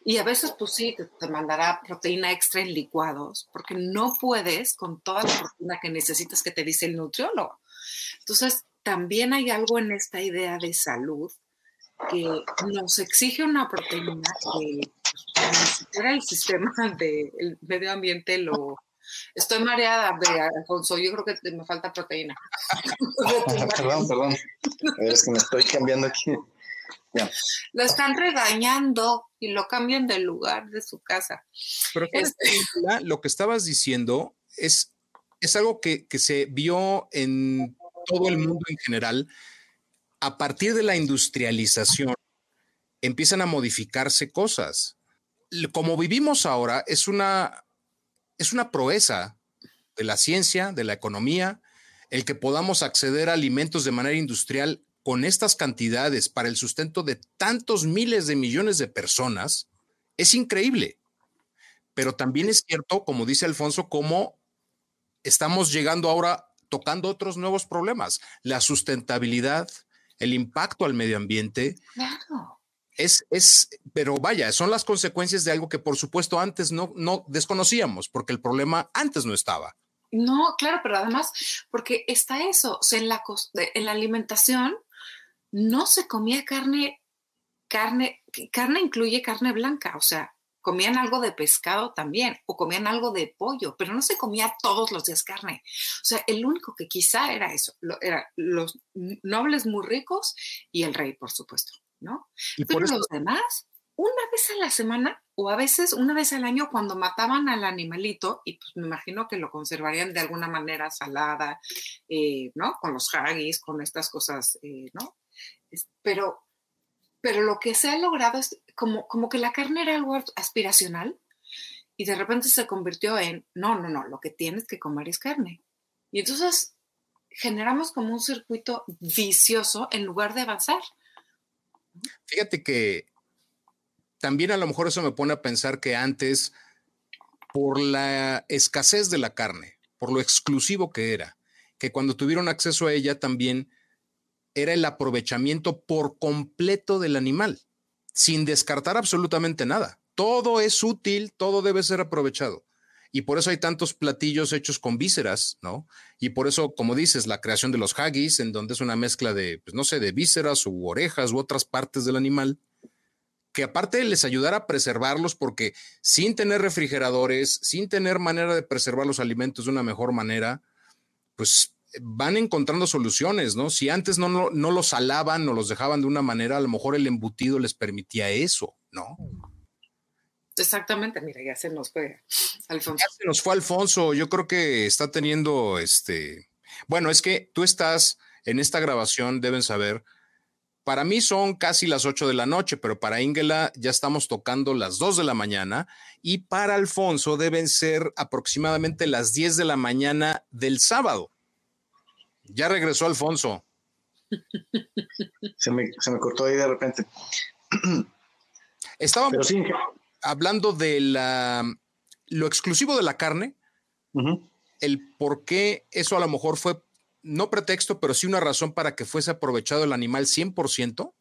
Y a veces, pues sí, te, mandará proteína extra en licuados, porque no puedes con toda la proteína que necesitas que te dice el nutriólogo. Entonces, también hay algo en esta idea de salud que nos exige una proteína que pues, el sistema del medio ambiente lo... Estoy mareada, de Alfonso, yo creo que me falta proteína. perdón, perdón. Es que me estoy cambiando aquí. Lo están regañando y lo cambian del lugar de su casa. Pero este lo que estabas diciendo es, es algo que, que se vio en todo el mundo en general, a partir de la industrialización, empiezan a modificarse cosas. Como vivimos ahora, es una, es una proeza de la ciencia, de la economía, el que podamos acceder a alimentos de manera industrial con estas cantidades para el sustento de tantos miles de millones de personas, es increíble. Pero también es cierto, como dice Alfonso, cómo estamos llegando ahora tocando otros nuevos problemas, la sustentabilidad, el impacto al medio ambiente. Claro. Es, es, pero vaya, son las consecuencias de algo que por supuesto antes no, no desconocíamos, porque el problema antes no estaba. No, claro, pero además, porque está eso, o sea, en la, en la alimentación no se comía carne, carne, carne incluye carne blanca, o sea, comían algo de pescado también o comían algo de pollo, pero no se comía todos los días carne. O sea, el único que quizá era eso, eran los nobles muy ricos y el rey, por supuesto, ¿no? ¿Y pero los demás, una vez a la semana o a veces una vez al año cuando mataban al animalito, y pues me imagino que lo conservarían de alguna manera salada, eh, ¿no? Con los haggis, con estas cosas, eh, ¿no? Pero pero lo que se ha logrado es como, como que la carne era algo aspiracional y de repente se convirtió en, no, no, no, lo que tienes que comer es carne. Y entonces generamos como un circuito vicioso en lugar de avanzar. Fíjate que también a lo mejor eso me pone a pensar que antes, por la escasez de la carne, por lo exclusivo que era, que cuando tuvieron acceso a ella también era el aprovechamiento por completo del animal, sin descartar absolutamente nada. Todo es útil, todo debe ser aprovechado. Y por eso hay tantos platillos hechos con vísceras, ¿no? Y por eso, como dices, la creación de los haggis, en donde es una mezcla de, pues no sé, de vísceras u orejas u otras partes del animal, que aparte les ayudara a preservarlos, porque sin tener refrigeradores, sin tener manera de preservar los alimentos de una mejor manera, pues van encontrando soluciones, ¿no? Si antes no, no, no los alaban o los dejaban de una manera, a lo mejor el embutido les permitía eso, ¿no? Exactamente, mira, ya se nos fue Alfonso. Ya se nos fue Alfonso, yo creo que está teniendo este. Bueno, es que tú estás en esta grabación, deben saber. Para mí son casi las 8 de la noche, pero para Ingela ya estamos tocando las 2 de la mañana y para Alfonso deben ser aproximadamente las 10 de la mañana del sábado. Ya regresó Alfonso. se, me, cortó ahí de repente. Estábamos hablando de la, lo exclusivo de la carne, el por qué eso a lo mejor fue, no pretexto, pero sí una razón para que fuese aprovechado el animal 100%.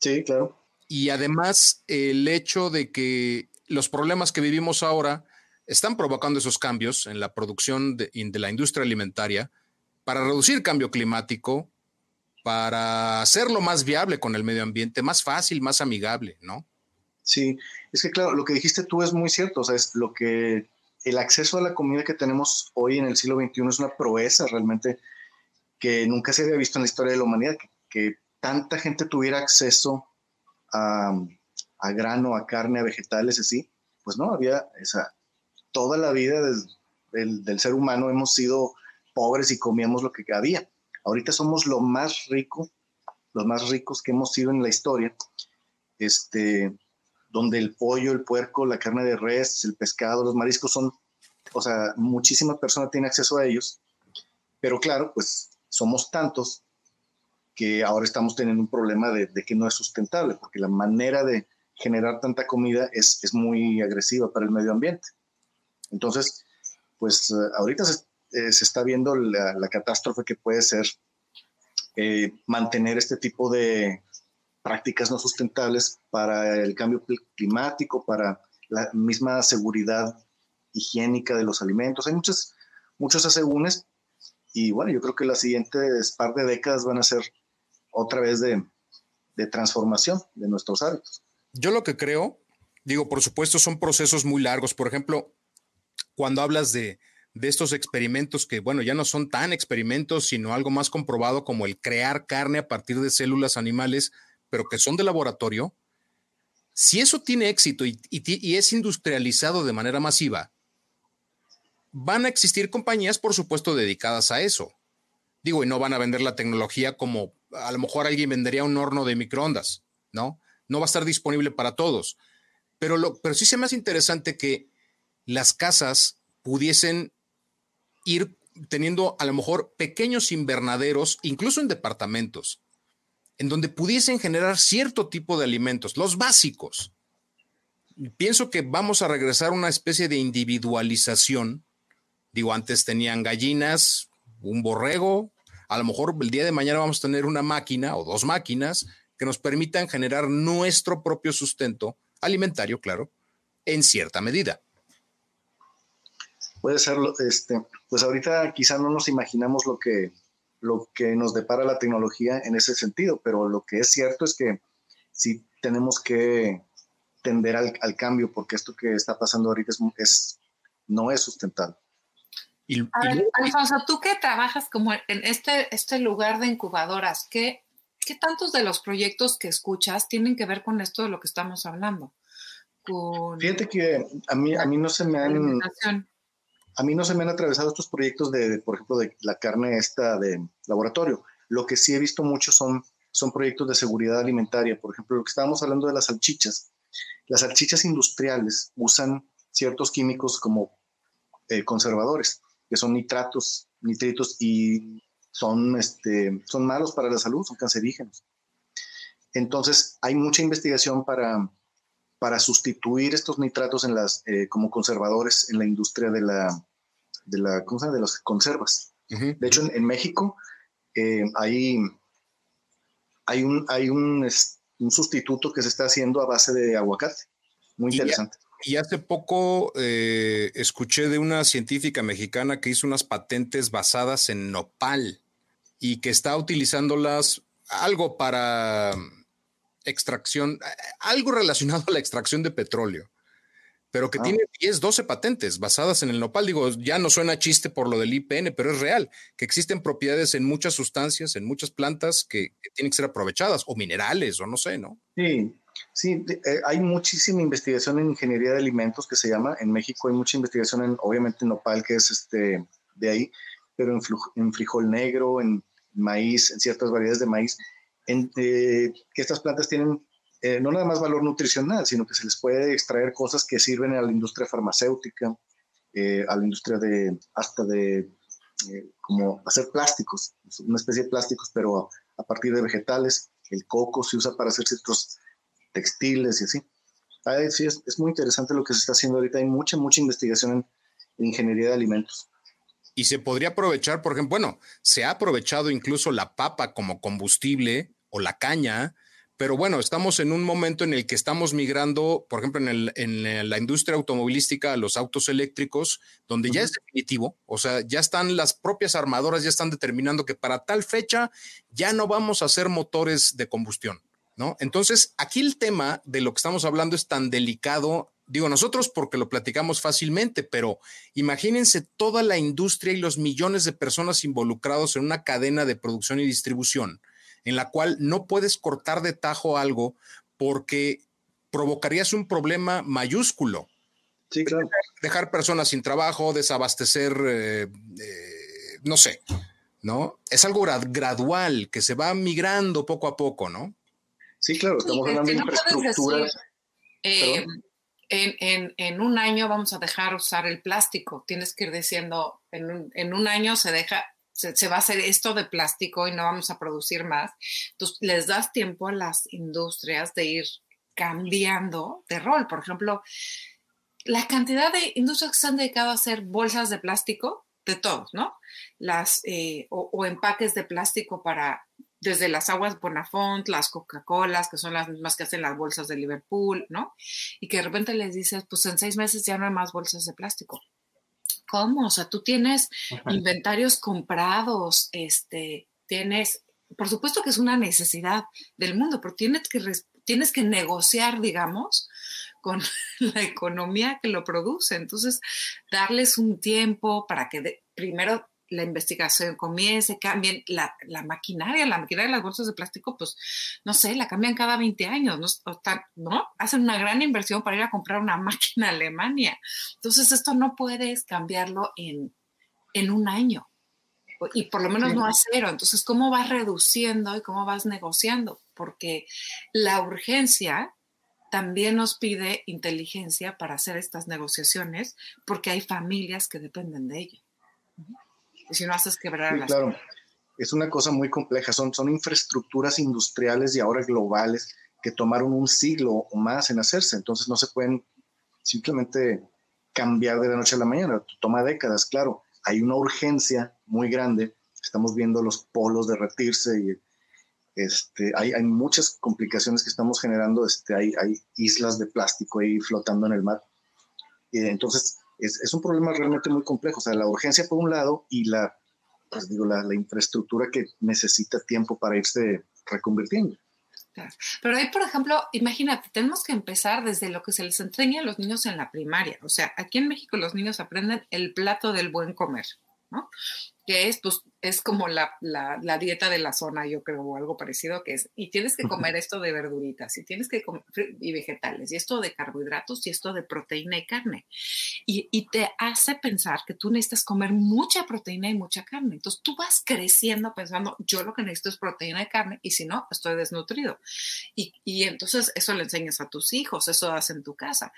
Sí, claro. Y además el hecho de que los problemas que vivimos ahora están provocando esos cambios en la producción de la industria alimentaria para reducir cambio climático, para hacerlo más viable con el medio ambiente, más fácil, más amigable, ¿no? Sí, es que claro, lo que dijiste tú es muy cierto, o sea, es lo que el acceso a la comida que tenemos hoy en el siglo XXI es una proeza realmente que nunca se había visto en la historia de la humanidad, que, tanta gente tuviera acceso a, grano, a carne, a vegetales, así, pues no, había esa, toda la vida del, del ser humano hemos sido pobres y comíamos lo que había. Ahorita somos lo más rico los más ricos que hemos sido en la historia, este, donde el pollo, el puerco, la carne de res, el pescado, los mariscos son, o sea, muchísima persona tiene acceso a ellos, pero claro, pues somos tantos que ahora estamos teniendo un problema de, que no es sustentable, porque la manera de generar tanta comida es, es muy agresiva para el medio ambiente. Entonces, pues eh, ahorita se, eh, se, está viendo la, la, catástrofe que puede ser eh, mantener este tipo de prácticas no sustentables para el cambio climático, para la misma seguridad higiénica de los alimentos. Hay muchos, muchos asegúnes y bueno, yo creo que las siguientes par de décadas van a ser otra vez de, de transformación de nuestros hábitos. Yo lo que creo, digo, por supuesto, son procesos muy largos. Por ejemplo, cuando hablas de, de estos experimentos que, bueno, ya no son tan experimentos, sino algo más comprobado como el crear carne a partir de células animales, pero que son de laboratorio, si eso tiene éxito y, es industrializado de manera masiva, van a existir compañías, por supuesto, dedicadas a eso. Digo, y no van a vender la tecnología como a lo mejor alguien vendería un horno de microondas, ¿no? No va a estar disponible para todos. Pero, lo, pero sí se me hace interesante que las casas pudiesen ir teniendo a lo mejor pequeños invernaderos, incluso en departamentos, en donde pudiesen generar cierto tipo de alimentos, los básicos. Pienso que vamos a regresar a una especie de individualización. Digo, antes tenían gallinas, un borrego, a lo mejor el día de mañana vamos a tener una máquina o dos máquinas que nos permitan generar nuestro propio sustento alimentario, claro, en cierta medida puede ser, este, pues ahorita quizá no nos imaginamos lo que, lo que nos depara la tecnología en ese sentido, pero lo que es cierto es que sí tenemos que tender al, cambio, porque esto que está pasando ahorita es, no es sustentable. Alfonso, tú que trabajas como en este, este lugar de incubadoras, ¿qué, ¿qué tantos de los proyectos que escuchas tienen que ver con esto de lo que estamos hablando? Fíjate que a mí, a mí no se me han a mí no se me han atravesado estos proyectos de, por ejemplo, de la carne esta de laboratorio. Lo que sí he visto mucho son, son proyectos de seguridad alimentaria. Por ejemplo, lo que estábamos hablando de las salchichas. Las salchichas industriales usan ciertos químicos como eh, conservadores, que son nitratos, nitritos y son, este, son malos para la salud, son cancerígenos. Entonces, hay mucha investigación para, para sustituir estos nitratos en las, eh, como conservadores en la industria de la, de la ¿cómo se llama? de las conservas. De hecho, en, México eh, hay, hay, un, hay un, un, sustituto que se está haciendo a base de aguacate. Muy interesante. Y, hace poco eh, escuché de una científica mexicana que hizo unas patentes basadas en nopal y que está utilizándolas algo para extracción, algo relacionado a la extracción de petróleo, pero que ah. tiene 10, 12 patentes basadas en el nopal. Digo, ya no suena chiste por lo del IPN, pero es real, que existen propiedades en muchas sustancias, en muchas plantas que, tienen que ser aprovechadas, o minerales, o no sé, ¿no? Sí, sí, eh, hay muchísima investigación en ingeniería de alimentos que se llama, en México hay mucha investigación en, obviamente, en nopal, que es este, de ahí, pero en, en frijol negro, en maíz, en ciertas variedades de maíz, en, eh, que estas plantas tienen eh, no nada más valor nutricional, sino que se les puede extraer cosas que sirven a la industria farmacéutica, eh, a la industria de hasta de como hacer plásticos, una especie de plásticos, pero a, partir de vegetales. El coco se usa para hacer ciertos textiles y así. sí, es, es, muy interesante lo que se está haciendo ahorita. Hay mucha, mucha investigación en, en ingeniería de alimentos y se podría aprovechar, por ejemplo, bueno, se ha aprovechado incluso la papa como combustible o la caña, pero bueno, estamos en un momento en el que estamos migrando, por ejemplo, en, la industria automovilística a los autos eléctricos, donde ya es definitivo, o sea, ya están las propias armadoras, ya están determinando que para tal fecha ya no vamos a hacer motores de combustión, ¿no? Entonces, aquí el tema de lo que estamos hablando es tan delicado Digo nosotros porque lo platicamos fácilmente, pero imagínense toda la industria y los millones de personas involucrados en una cadena de producción y distribución en la cual no puedes cortar de tajo algo porque provocarías un problema mayúsculo. Sí, claro. Dejar personas sin trabajo, desabastecer, eh, eh, no sé, ¿no? Es algo gradual que se va migrando poco a poco, ¿no? Sí, claro, estamos hablando de infraestructuras. Eh, en, un año vamos a dejar usar el plástico. Tienes que ir diciendo, en un, año se deja, se, va a hacer esto de plástico y no vamos a producir más. Entonces, les das tiempo a las industrias de ir cambiando de rol. Por ejemplo, la cantidad de industrias que se han dedicado a hacer bolsas de plástico, de todos, ¿no? Las, eh, o, empaques de plástico para desde las aguas Bonafont, las Coca-Colas, que son las mismas que hacen las bolsas de Liverpool, ¿no? Y que de repente les dices, pues en seis meses ya no hay más bolsas de plástico. ¿Cómo? O sea, tú tienes inventarios comprados, este, tienes, por supuesto que es una necesidad del mundo, pero tienes que, tienes que negociar, digamos, con la economía que lo produce. Entonces, darles un tiempo para que primero la investigación comience, cambien la, maquinaria, la maquinaria de las bolsas de plástico, pues no sé, la cambian cada 20 años, ¿no? Hacen una gran inversión para ir a comprar una máquina a Alemania. Entonces, esto no puedes cambiarlo en, en un año y por lo menos no a cero. Entonces, ¿cómo vas reduciendo y cómo vas negociando? Porque la urgencia también nos pide inteligencia para hacer estas negociaciones, porque hay familias que dependen de ello y si no haces quebrar las Claro, es una cosa muy compleja, son, son infraestructuras industriales y ahora globales que tomaron un siglo o más en hacerse, entonces no se pueden simplemente cambiar de la noche a la mañana, toma décadas, claro, hay una urgencia muy grande, estamos viendo los polos derretirse y este, hay, hay muchas complicaciones que estamos generando, este, hay, hay islas de plástico ahí flotando en el mar, y entonces es, un problema realmente muy complejo. O sea, la urgencia por un lado y la, pues digo, la, infraestructura que necesita tiempo para irse reconvirtiendo. Pero ahí, por ejemplo, imagínate, tenemos que empezar desde lo que se les enseña a los niños en la primaria. O sea, aquí en México los niños aprenden el plato del buen comer, ¿no? Que es, pues, es como la, la, dieta de la zona, yo creo, o algo parecido que es, y tienes que comer esto de verduritas, y tienes que comer, y vegetales, y esto de carbohidratos, y esto de proteína y carne. Y, y, te hace pensar que tú necesitas comer mucha proteína y mucha carne. Entonces tú vas creciendo pensando, yo lo que necesito es proteína y carne, y si no, estoy desnutrido. Y, y entonces eso le enseñas a tus hijos, eso haces en tu casa.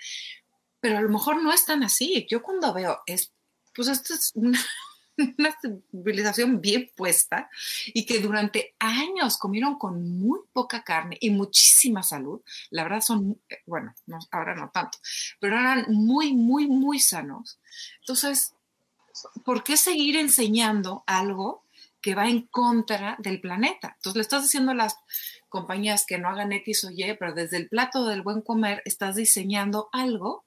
Pero a lo mejor no es tan así. Yo cuando veo, es, pues esto es una una civilización bien puesta y que durante años comieron con muy poca carne y muchísima salud. La verdad son, eh, bueno, ahora no tanto, pero eran muy, muy, muy sanos. Entonces, ¿por qué seguir enseñando algo que va en contra del planeta? Entonces, le estás diciendo a las compañías que no hagan X o Y, pero desde el plato del buen comer estás diseñando algo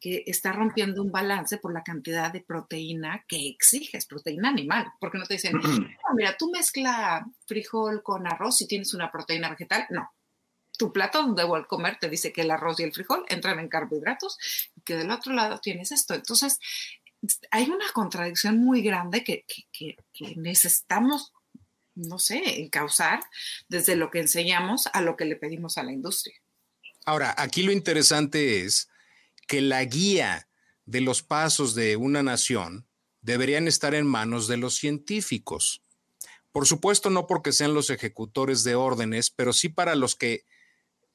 que está rompiendo un balance por la cantidad de proteína que exiges, proteína animal, porque no te dicen, mira, tú mezcla frijol con arroz y tienes una proteína vegetal, no. Tu plato donde voy a comer te dice que el arroz y el frijol entran en carbohidratos y que del otro lado tienes esto. Entonces, hay una contradicción muy grande que, que, que necesitamos no sé, causar desde lo que enseñamos a lo que le pedimos a la industria. Ahora, aquí lo interesante es que la guía de los pasos de una nación deberían estar en manos de los científicos. Por supuesto, no porque sean los ejecutores de órdenes, pero sí para los que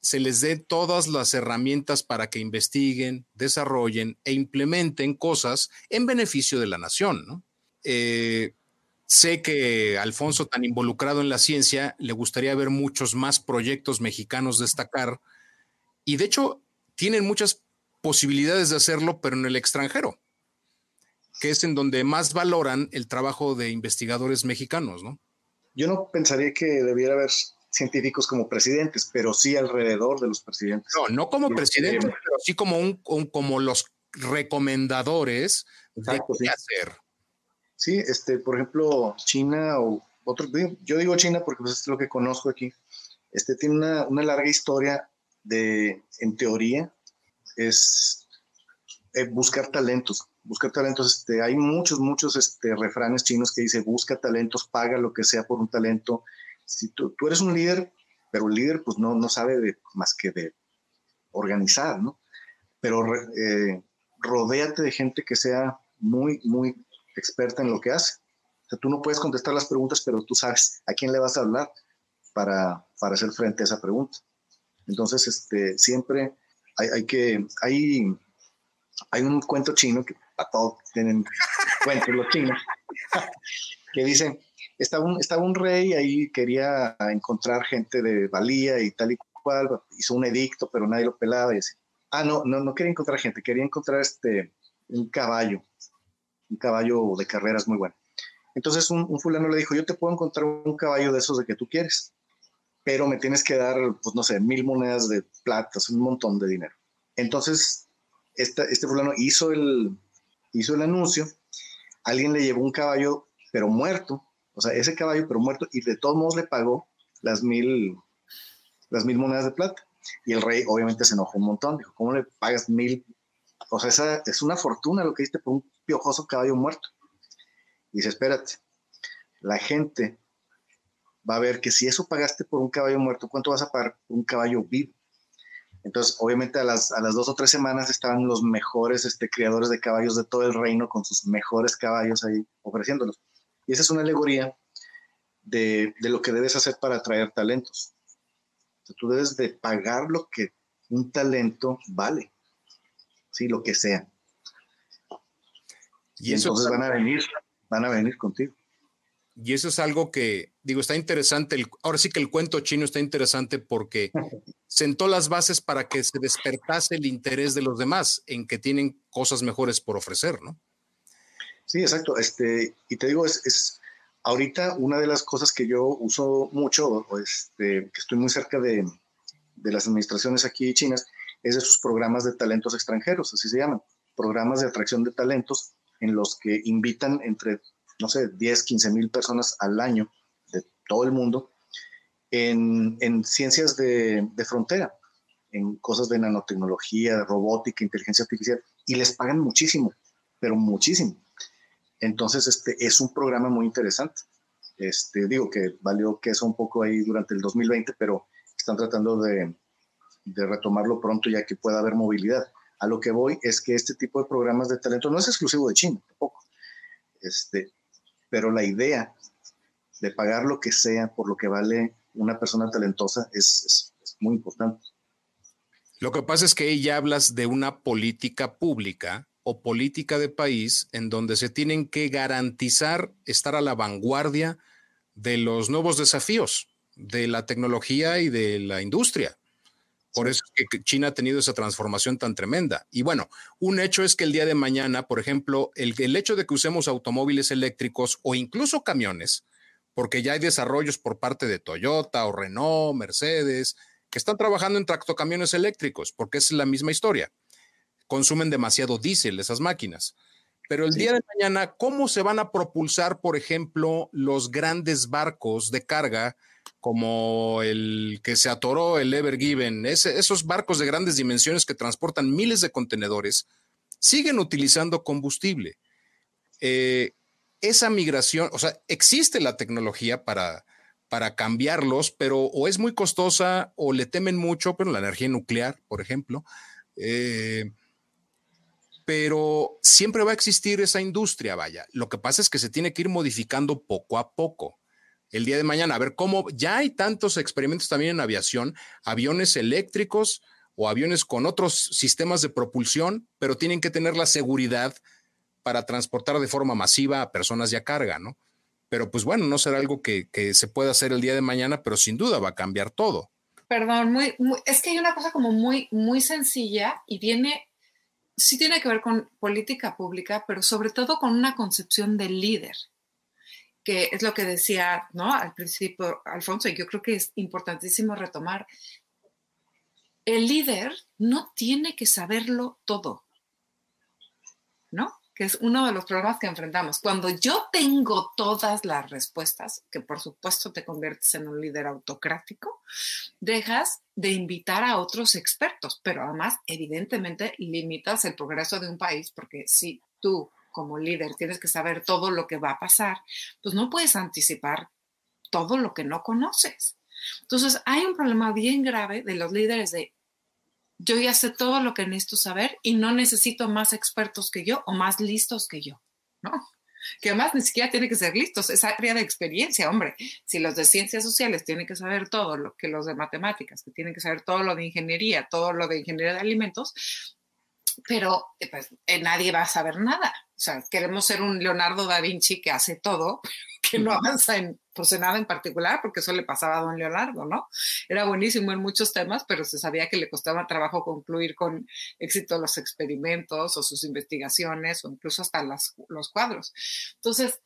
se les dé todas las herramientas para que investiguen, desarrollen e implementen cosas en beneficio de la nación. Eh, sé que Alfonso, tan involucrado en la ciencia, le gustaría ver muchos más proyectos mexicanos destacar y de hecho tienen muchas posibilidades de hacerlo, pero en el extranjero, que es en donde más valoran el trabajo de investigadores mexicanos, ¿no? Yo no pensaría que debiera haber científicos como presidentes, pero sí alrededor de los presidentes. No, no como presidentes, pero sí como, un, como los recomendadores de qué hacer. Sí, este, por ejemplo, China o otro, yo digo China porque pues, es lo que conozco aquí, este, tiene una, una larga historia de, en teoría, es eh, buscar talentos. Buscar talentos, este, hay muchos, muchos este, refranes chinos que dice busca talentos, paga lo que sea por un talento. Si tú, tú eres un líder, pero el líder pues no, no sabe más que de organizar, ¿no? Pero eh, rodéate de gente que sea muy, muy experta en lo que hace. sea, tú no puedes contestar las preguntas, pero tú sabes a quién le vas a hablar para, para hacer frente a esa pregunta. Entonces, este, siempre hay, hay que, hay, hay un cuento chino que a todos tienen cuentos los chinos, que dicen, estaba un, estaba un rey ahí, quería encontrar gente de valía y tal y cual, hizo un edicto, pero nadie lo pelaba y ah, no, no, no quería encontrar gente, quería encontrar este, un caballo, un caballo de carreras muy bueno. Entonces un, un, fulano le dijo, yo te puedo encontrar un caballo de esos de que tú quieres, pero me tienes que dar, pues no sé, mil monedas de plata, un montón de dinero. Entonces, este, este fulano hizo el, hizo el anuncio, alguien le llevó un caballo, pero muerto, o sea, ese caballo, pero muerto, y de todos modos le pagó las mil, las mil monedas de plata. Y el rey obviamente se enojó un montón, dijo, ¿cómo le pagas mil? O sea, esa es una fortuna lo que diste por un piojoso caballo muerto. Y dice, espérate, la gente va a ver que si eso pagaste por un caballo muerto, ¿cuánto vas a pagar por un caballo vivo? Entonces, obviamente a las, a las dos o tres semanas estaban los mejores este, criadores de caballos de todo el reino con sus mejores caballos ahí ofreciéndolos. Y esa es una alegoría de, de lo que debes hacer para atraer talentos. tú debes de pagar lo que un talento vale, ¿sí? Lo que sea. Y, y entonces van a venir, van a venir contigo. Y eso es algo que, digo, está interesante. El, ahora sí que el cuento chino está interesante porque sentó las bases para que se despertase el interés de los demás en que tienen cosas mejores por ofrecer, ¿no? Sí, exacto. Este, y te digo, es, es ahorita una de las cosas que yo uso mucho, este, que estoy muy cerca de, de las administraciones aquí chinas, es de sus programas de talentos extranjeros, así se llaman, programas de atracción de talentos en los que invitan entre no sé, 10, 15 mil personas al año de todo el mundo en, en ciencias de, de, frontera, en cosas de nanotecnología, robótica, inteligencia artificial, y les pagan muchísimo, pero muchísimo. Entonces, este es un programa muy interesante. Este, digo que valió queso un poco ahí durante el 2020, pero están tratando de, de retomarlo pronto ya que pueda haber movilidad. A lo que voy es que este tipo de programas de talento no es exclusivo de China, tampoco. Este, pero la idea de pagar lo que sea por lo que vale una persona talentosa es, muy importante. Lo que pasa es que ella hablas de una política pública o política de país en donde se tienen que garantizar estar a la vanguardia de los nuevos desafíos de la tecnología y de la industria. Por eso es que China ha tenido esa transformación tan tremenda. Y bueno, un hecho es que el día de mañana, por ejemplo, el, el hecho de que usemos automóviles eléctricos o incluso camiones, porque ya hay desarrollos por parte de Toyota o Renault, Mercedes, que están trabajando en tractocamiones eléctricos, porque es la misma historia. Consumen demasiado diésel esas máquinas. Pero el sí. día de mañana, ¿cómo se van a propulsar, por ejemplo, los grandes barcos de carga como el que se atoró el Ever Given, esos barcos de grandes dimensiones que transportan miles de contenedores, siguen utilizando combustible. Eh, esa migración, o sea, existe la tecnología para, para cambiarlos, pero o es muy costosa o le temen mucho, pero la energía nuclear, por ejemplo. Eh, pero siempre va a existir esa industria, vaya. Lo que pasa es que se tiene que ir modificando poco a poco el día de mañana. A ver cómo ya hay tantos experimentos también en aviación, aviones eléctricos o aviones con otros sistemas de propulsión, pero tienen que tener la seguridad para transportar de forma masiva a personas y a carga, ¿no? Pero pues bueno, no será algo que, se pueda hacer el día de mañana, pero sin duda va a cambiar todo. Perdón, es que hay una cosa como muy, muy sencilla y viene, sí tiene que ver con política pública, pero sobre todo con una concepción del líder que es lo que decía, ¿no? Al principio, Alfonso, y yo creo que es importantísimo retomar. El líder no tiene que saberlo todo, ¿no? Que es uno de los problemas que enfrentamos. Cuando yo tengo todas las respuestas, que por supuesto te conviertes en un líder autocrático, dejas de invitar a otros expertos, pero además, evidentemente, limitas el progreso de un país, porque si tú como líder tienes que saber todo lo que va a pasar, pues no puedes anticipar todo lo que no conoces. Entonces, hay un problema bien grave de los líderes de yo ya sé todo lo que necesito saber y no necesito más expertos que yo o más listos que yo, ¿no? que además ni siquiera tiene que ser listos, es área de experiencia, hombre. Si los de ciencias sociales tienen que saber todo lo que los de matemáticas, que tienen que saber todo lo de ingeniería, todo lo de ingeniería de alimentos, pero eh, pues, eh, nadie va a saber nada. O sea, queremos ser un Leonardo da Vinci que hace todo, que no avanza en, pues, nada en particular, porque eso le pasaba a don Leonardo, ¿no? Era buenísimo en muchos temas, pero se sabía que le costaba trabajo concluir con éxito los experimentos o sus investigaciones o incluso hasta los cuadros. Entonces,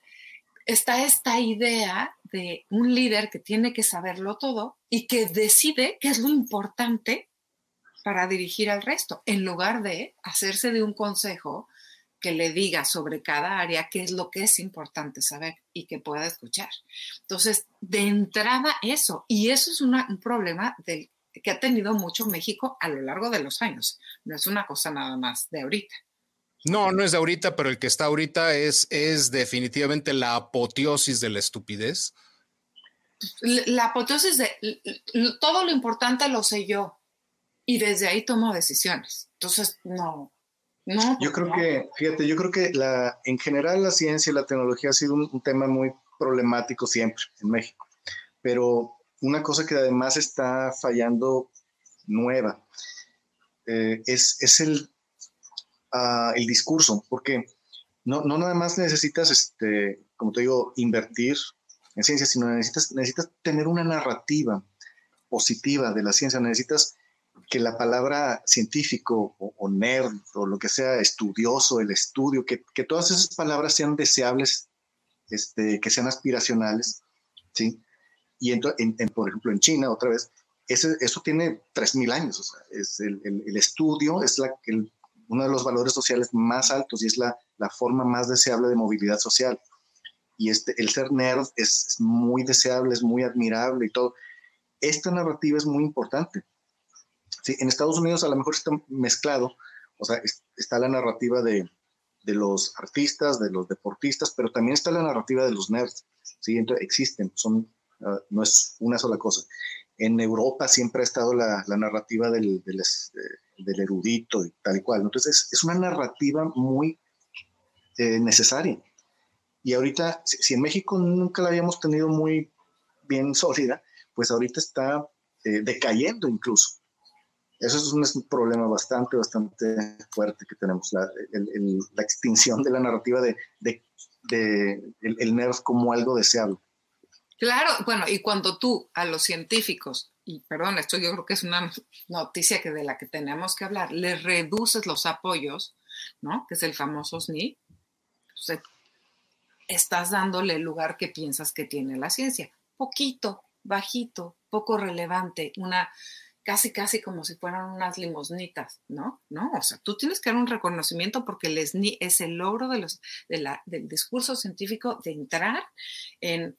está esta idea de un líder que tiene que saberlo todo y que decide qué es lo importante para dirigir al resto, en lugar de hacerse de un consejo que le diga sobre cada área qué es lo que es importante saber y que pueda escuchar. Entonces, de entrada eso, y eso es un problema del, que ha tenido mucho México a lo largo de los años, no es una cosa nada más de ahorita. No, no es de ahorita, pero el que está ahorita es, es definitivamente la apoteosis de la estupidez. La apoteosis de todo lo importante lo sé yo, y desde ahí tomo decisiones. Entonces, no, no. Yo creo que, fíjate, yo creo que la, en general la ciencia y la tecnología ha sido un, tema muy problemático siempre en México, pero una cosa que además está fallando nueva eh, es, es el, uh, el discurso, porque no, no nada más necesitas, este, como te digo, invertir en ciencia, sino necesitas, necesitas tener una narrativa positiva de la ciencia, necesitas que la palabra científico o, nerd o lo que sea, estudioso, el estudio, que, todas esas palabras sean deseables, este, que sean aspiracionales, ¿sí? Y en, por ejemplo en China, otra vez, ese, eso tiene 3.000 años, o sea, es el, estudio es la, uno de los valores sociales más altos y es la, la, forma más deseable de movilidad social. Y este, el ser nerd es, es muy deseable, es muy admirable y todo. Esta narrativa es muy importante en Estados Unidos a lo mejor está mezclado, o sea, está la narrativa de, los artistas, de los deportistas, pero también está la narrativa de los nerds, ¿sí? Entonces, existen, son, ah, no es una sola cosa. En Europa siempre ha estado la, narrativa del, este, del, erudito y tal y cual. Entonces, es, una narrativa muy eh, necesaria. Y ahorita, si, en México nunca la habíamos tenido muy bien sólida, pues ahorita está eh, decayendo incluso. Eso es un, problema bastante, bastante fuerte que tenemos, la, extinción de la narrativa de, el, el nerd como algo deseable. Claro, bueno, y cuando tú a los científicos, y perdón, esto yo creo que es una noticia que de la que tenemos que hablar, le reduces los apoyos, ¿no? Que es el famoso SNI, estás dándole el lugar que piensas que tiene la ciencia. Poquito, bajito, poco relevante, una casi, casi como si fueran unas limosnitas, ¿no? No, o sea, tú tienes que dar un reconocimiento porque el SNI es el logro de los, del discurso científico de entrar en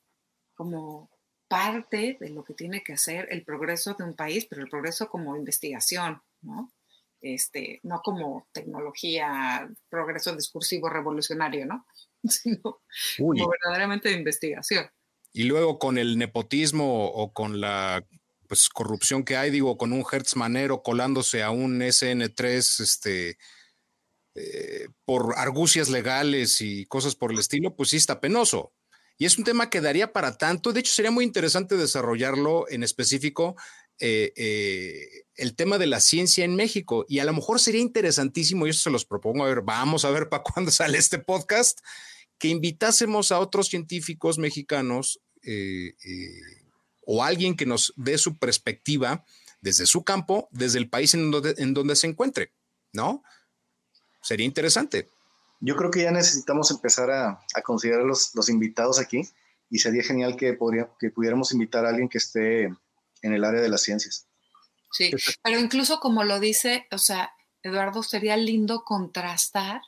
como parte de lo que tiene que hacer el progreso de un país, pero el progreso como investigación, ¿no? Este, no como tecnología, progreso discursivo revolucionario, ¿no? Sino como verdaderamente de investigación. Y luego con el nepotismo o con la pues corrupción que hay, digo, con un Hertz Manero colándose a un SN3, este, eh, por argucias legales y cosas por el estilo, pues sí está penoso. Y es un tema que daría para tanto. De hecho, sería muy interesante desarrollarlo en específico eh, eh, el tema de la ciencia en México. Y a lo mejor sería interesantísimo, y esto se los propongo, a ver, vamos a ver para cuándo sale este podcast, que invitásemos a otros científicos mexicanos o alguien que nos dé su perspectiva desde su campo, desde el país en donde, en donde se encuentre, ¿no? Sería interesante. Yo creo que ya necesitamos empezar a, considerar los, los, invitados aquí y sería genial que, podría, que pudiéramos invitar a alguien que esté en el área de las ciencias. Sí, pero incluso como lo dice, o sea, Eduardo, sería lindo contrastar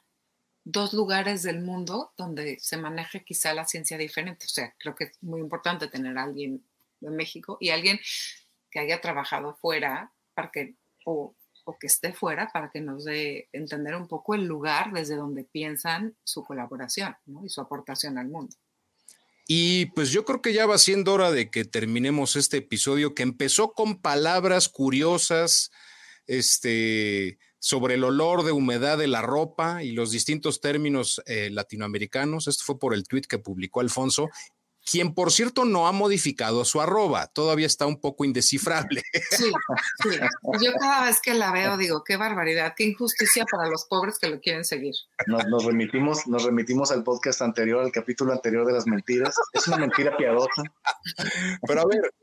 dos lugares del mundo donde se maneje quizá la ciencia diferente. O sea, creo que es muy importante tener a alguien de México y alguien que haya trabajado fuera para que, o, que esté fuera para que nos dé entender un poco el lugar desde donde piensan su colaboración y su aportación al mundo. Y pues yo creo que ya va siendo hora de que terminemos este episodio que empezó con palabras curiosas, este, sobre el olor de humedad de la ropa y los distintos términos eh, latinoamericanos. Esto fue por el tweet que publicó Alfonso quien por cierto no ha modificado su arroba, todavía está un poco indescifrable. Sí, sí. Yo cada vez que la veo digo, qué barbaridad, qué injusticia para los pobres que lo quieren seguir. Nos, remitimos, nos remitimos al podcast anterior, al capítulo anterior de las mentiras. Es una mentira piadosa. Pero a ver,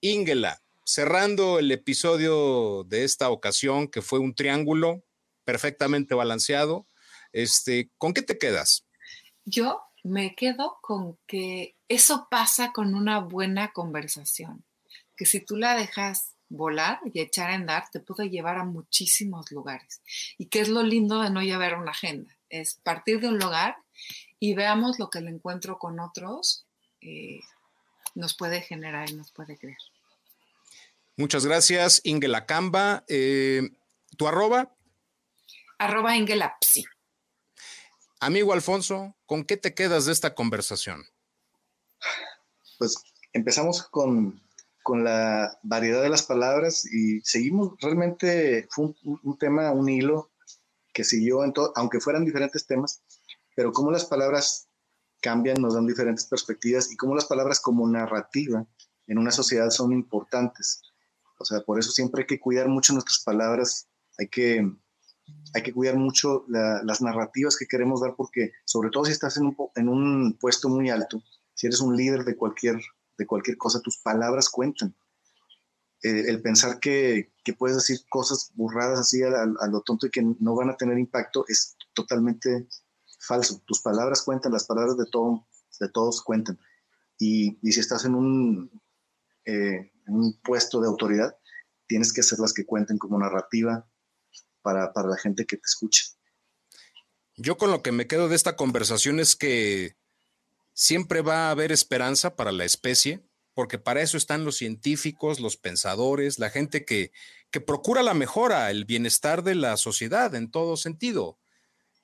Ingela, cerrando el episodio de esta ocasión, que fue un triángulo perfectamente balanceado, este, ¿con qué te quedas? Yo me quedo con que eso pasa con una buena conversación, que si tú la dejas volar y echar a andar, te puede llevar a muchísimos lugares. Y que es lo lindo de no llevar una agenda, es partir de un lugar y veamos lo que el encuentro con otros eh, nos puede generar y nos puede crear. Muchas gracias, Ingela Camba. Eh, ¿Tu arroba? Arroba Ingelapsi. Amigo Alfonso, ¿con qué te quedas de esta conversación? Pues empezamos con, la variedad de las palabras y seguimos, realmente fue un, tema, un hilo que siguió, en todo, aunque fueran diferentes temas, pero cómo las palabras cambian, nos dan diferentes perspectivas y cómo las palabras como narrativa en una sociedad son importantes. O sea, por eso siempre hay que cuidar mucho nuestras palabras, hay que hay que cuidar mucho las narrativas que queremos dar porque, sobre todo si estás en un, puesto muy alto, si eres un líder de cualquier, de cualquier cosa, tus palabras cuentan. El pensar que, puedes decir cosas burradas así a, lo tonto y que no van a tener impacto es totalmente falso. Tus palabras cuentan, las palabras de, todo, de todos cuentan. Y, y si estás en un, eh, puesto de autoridad, tienes que ser las que cuenten como narrativa para, la gente que te escucha. Yo con lo que me quedo de esta conversación es que siempre va a haber esperanza para la especie, porque para eso están los científicos, los pensadores, la gente que, que procura la mejora, el bienestar de la sociedad en todo sentido.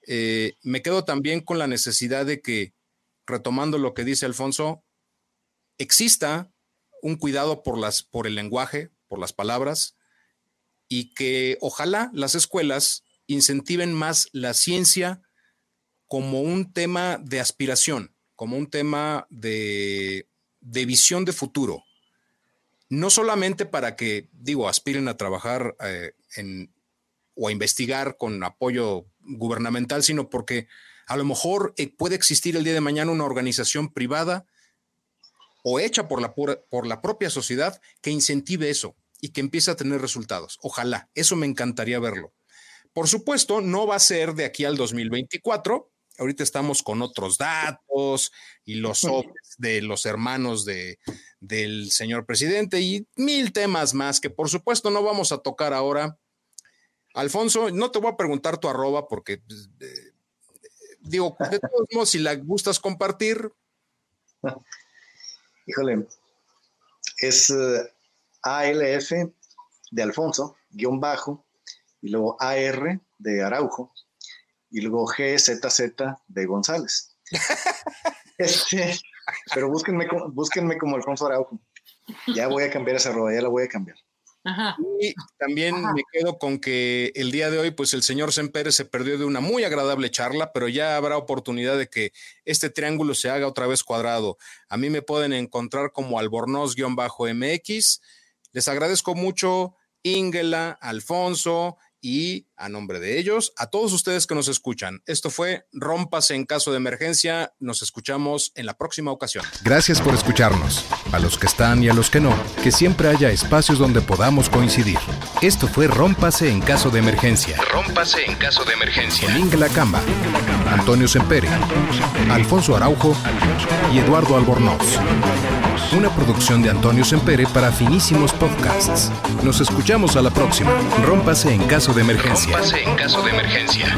Eh, me quedo también con la necesidad de que, retomando lo que dice Alfonso, exista un cuidado por, las, por el lenguaje, por las palabras, y que ojalá las escuelas incentiven más la ciencia como un tema de aspiración, como un tema de, visión de futuro. No solamente para que, digo, aspiren a trabajar eh, en, o a investigar con apoyo gubernamental, sino porque a lo mejor eh, puede existir el día de mañana una organización privada o hecha por la, por la propia sociedad que incentive eso, y que empiece a tener resultados. Ojalá, eso me encantaría verlo. Por supuesto, no va a ser de aquí al 2024. Ahorita estamos con otros datos y los de los hermanos de, del señor presidente y mil temas más que por supuesto no vamos a tocar ahora. Alfonso, no te voy a preguntar tu arroba porque, pues, eh, digo, de todos modos, si la gustas compartir. Híjole, es eh, ALF de Alfonso, guion bajo, y luego AR de Araujo, y luego GZZ de González. Este, pero búsquenme, búsquenme como Alfonso Araujo. Ya voy a cambiar esa roba, ya la voy a cambiar. Y también me quedo con que el día de hoy, pues el señor Semper se perdió de una muy agradable charla, pero ya habrá oportunidad de que este triángulo se haga otra vez cuadrado. A mí me pueden encontrar como albornoz-mx les agradezco mucho, Ingela, Alfonso, y a nombre de ellos, a todos ustedes que nos escuchan. Esto fue Rómpase en caso de emergencia. Nos escuchamos en la próxima ocasión. Gracias por escucharnos. A los que están y a los que no, que siempre haya espacios donde podamos coincidir. Esto fue Rómpase en caso de emergencia. Rómpase en caso de emergencia. Con Ingela Camba, Antonio Sempere, Alfonso Araujo y Eduardo Albornoz. Una producción de Antonio Sempere para finísimos podcasts. Nos escuchamos a la próxima. Rómpase en caso de emergencia. Pase en caso de emergencia.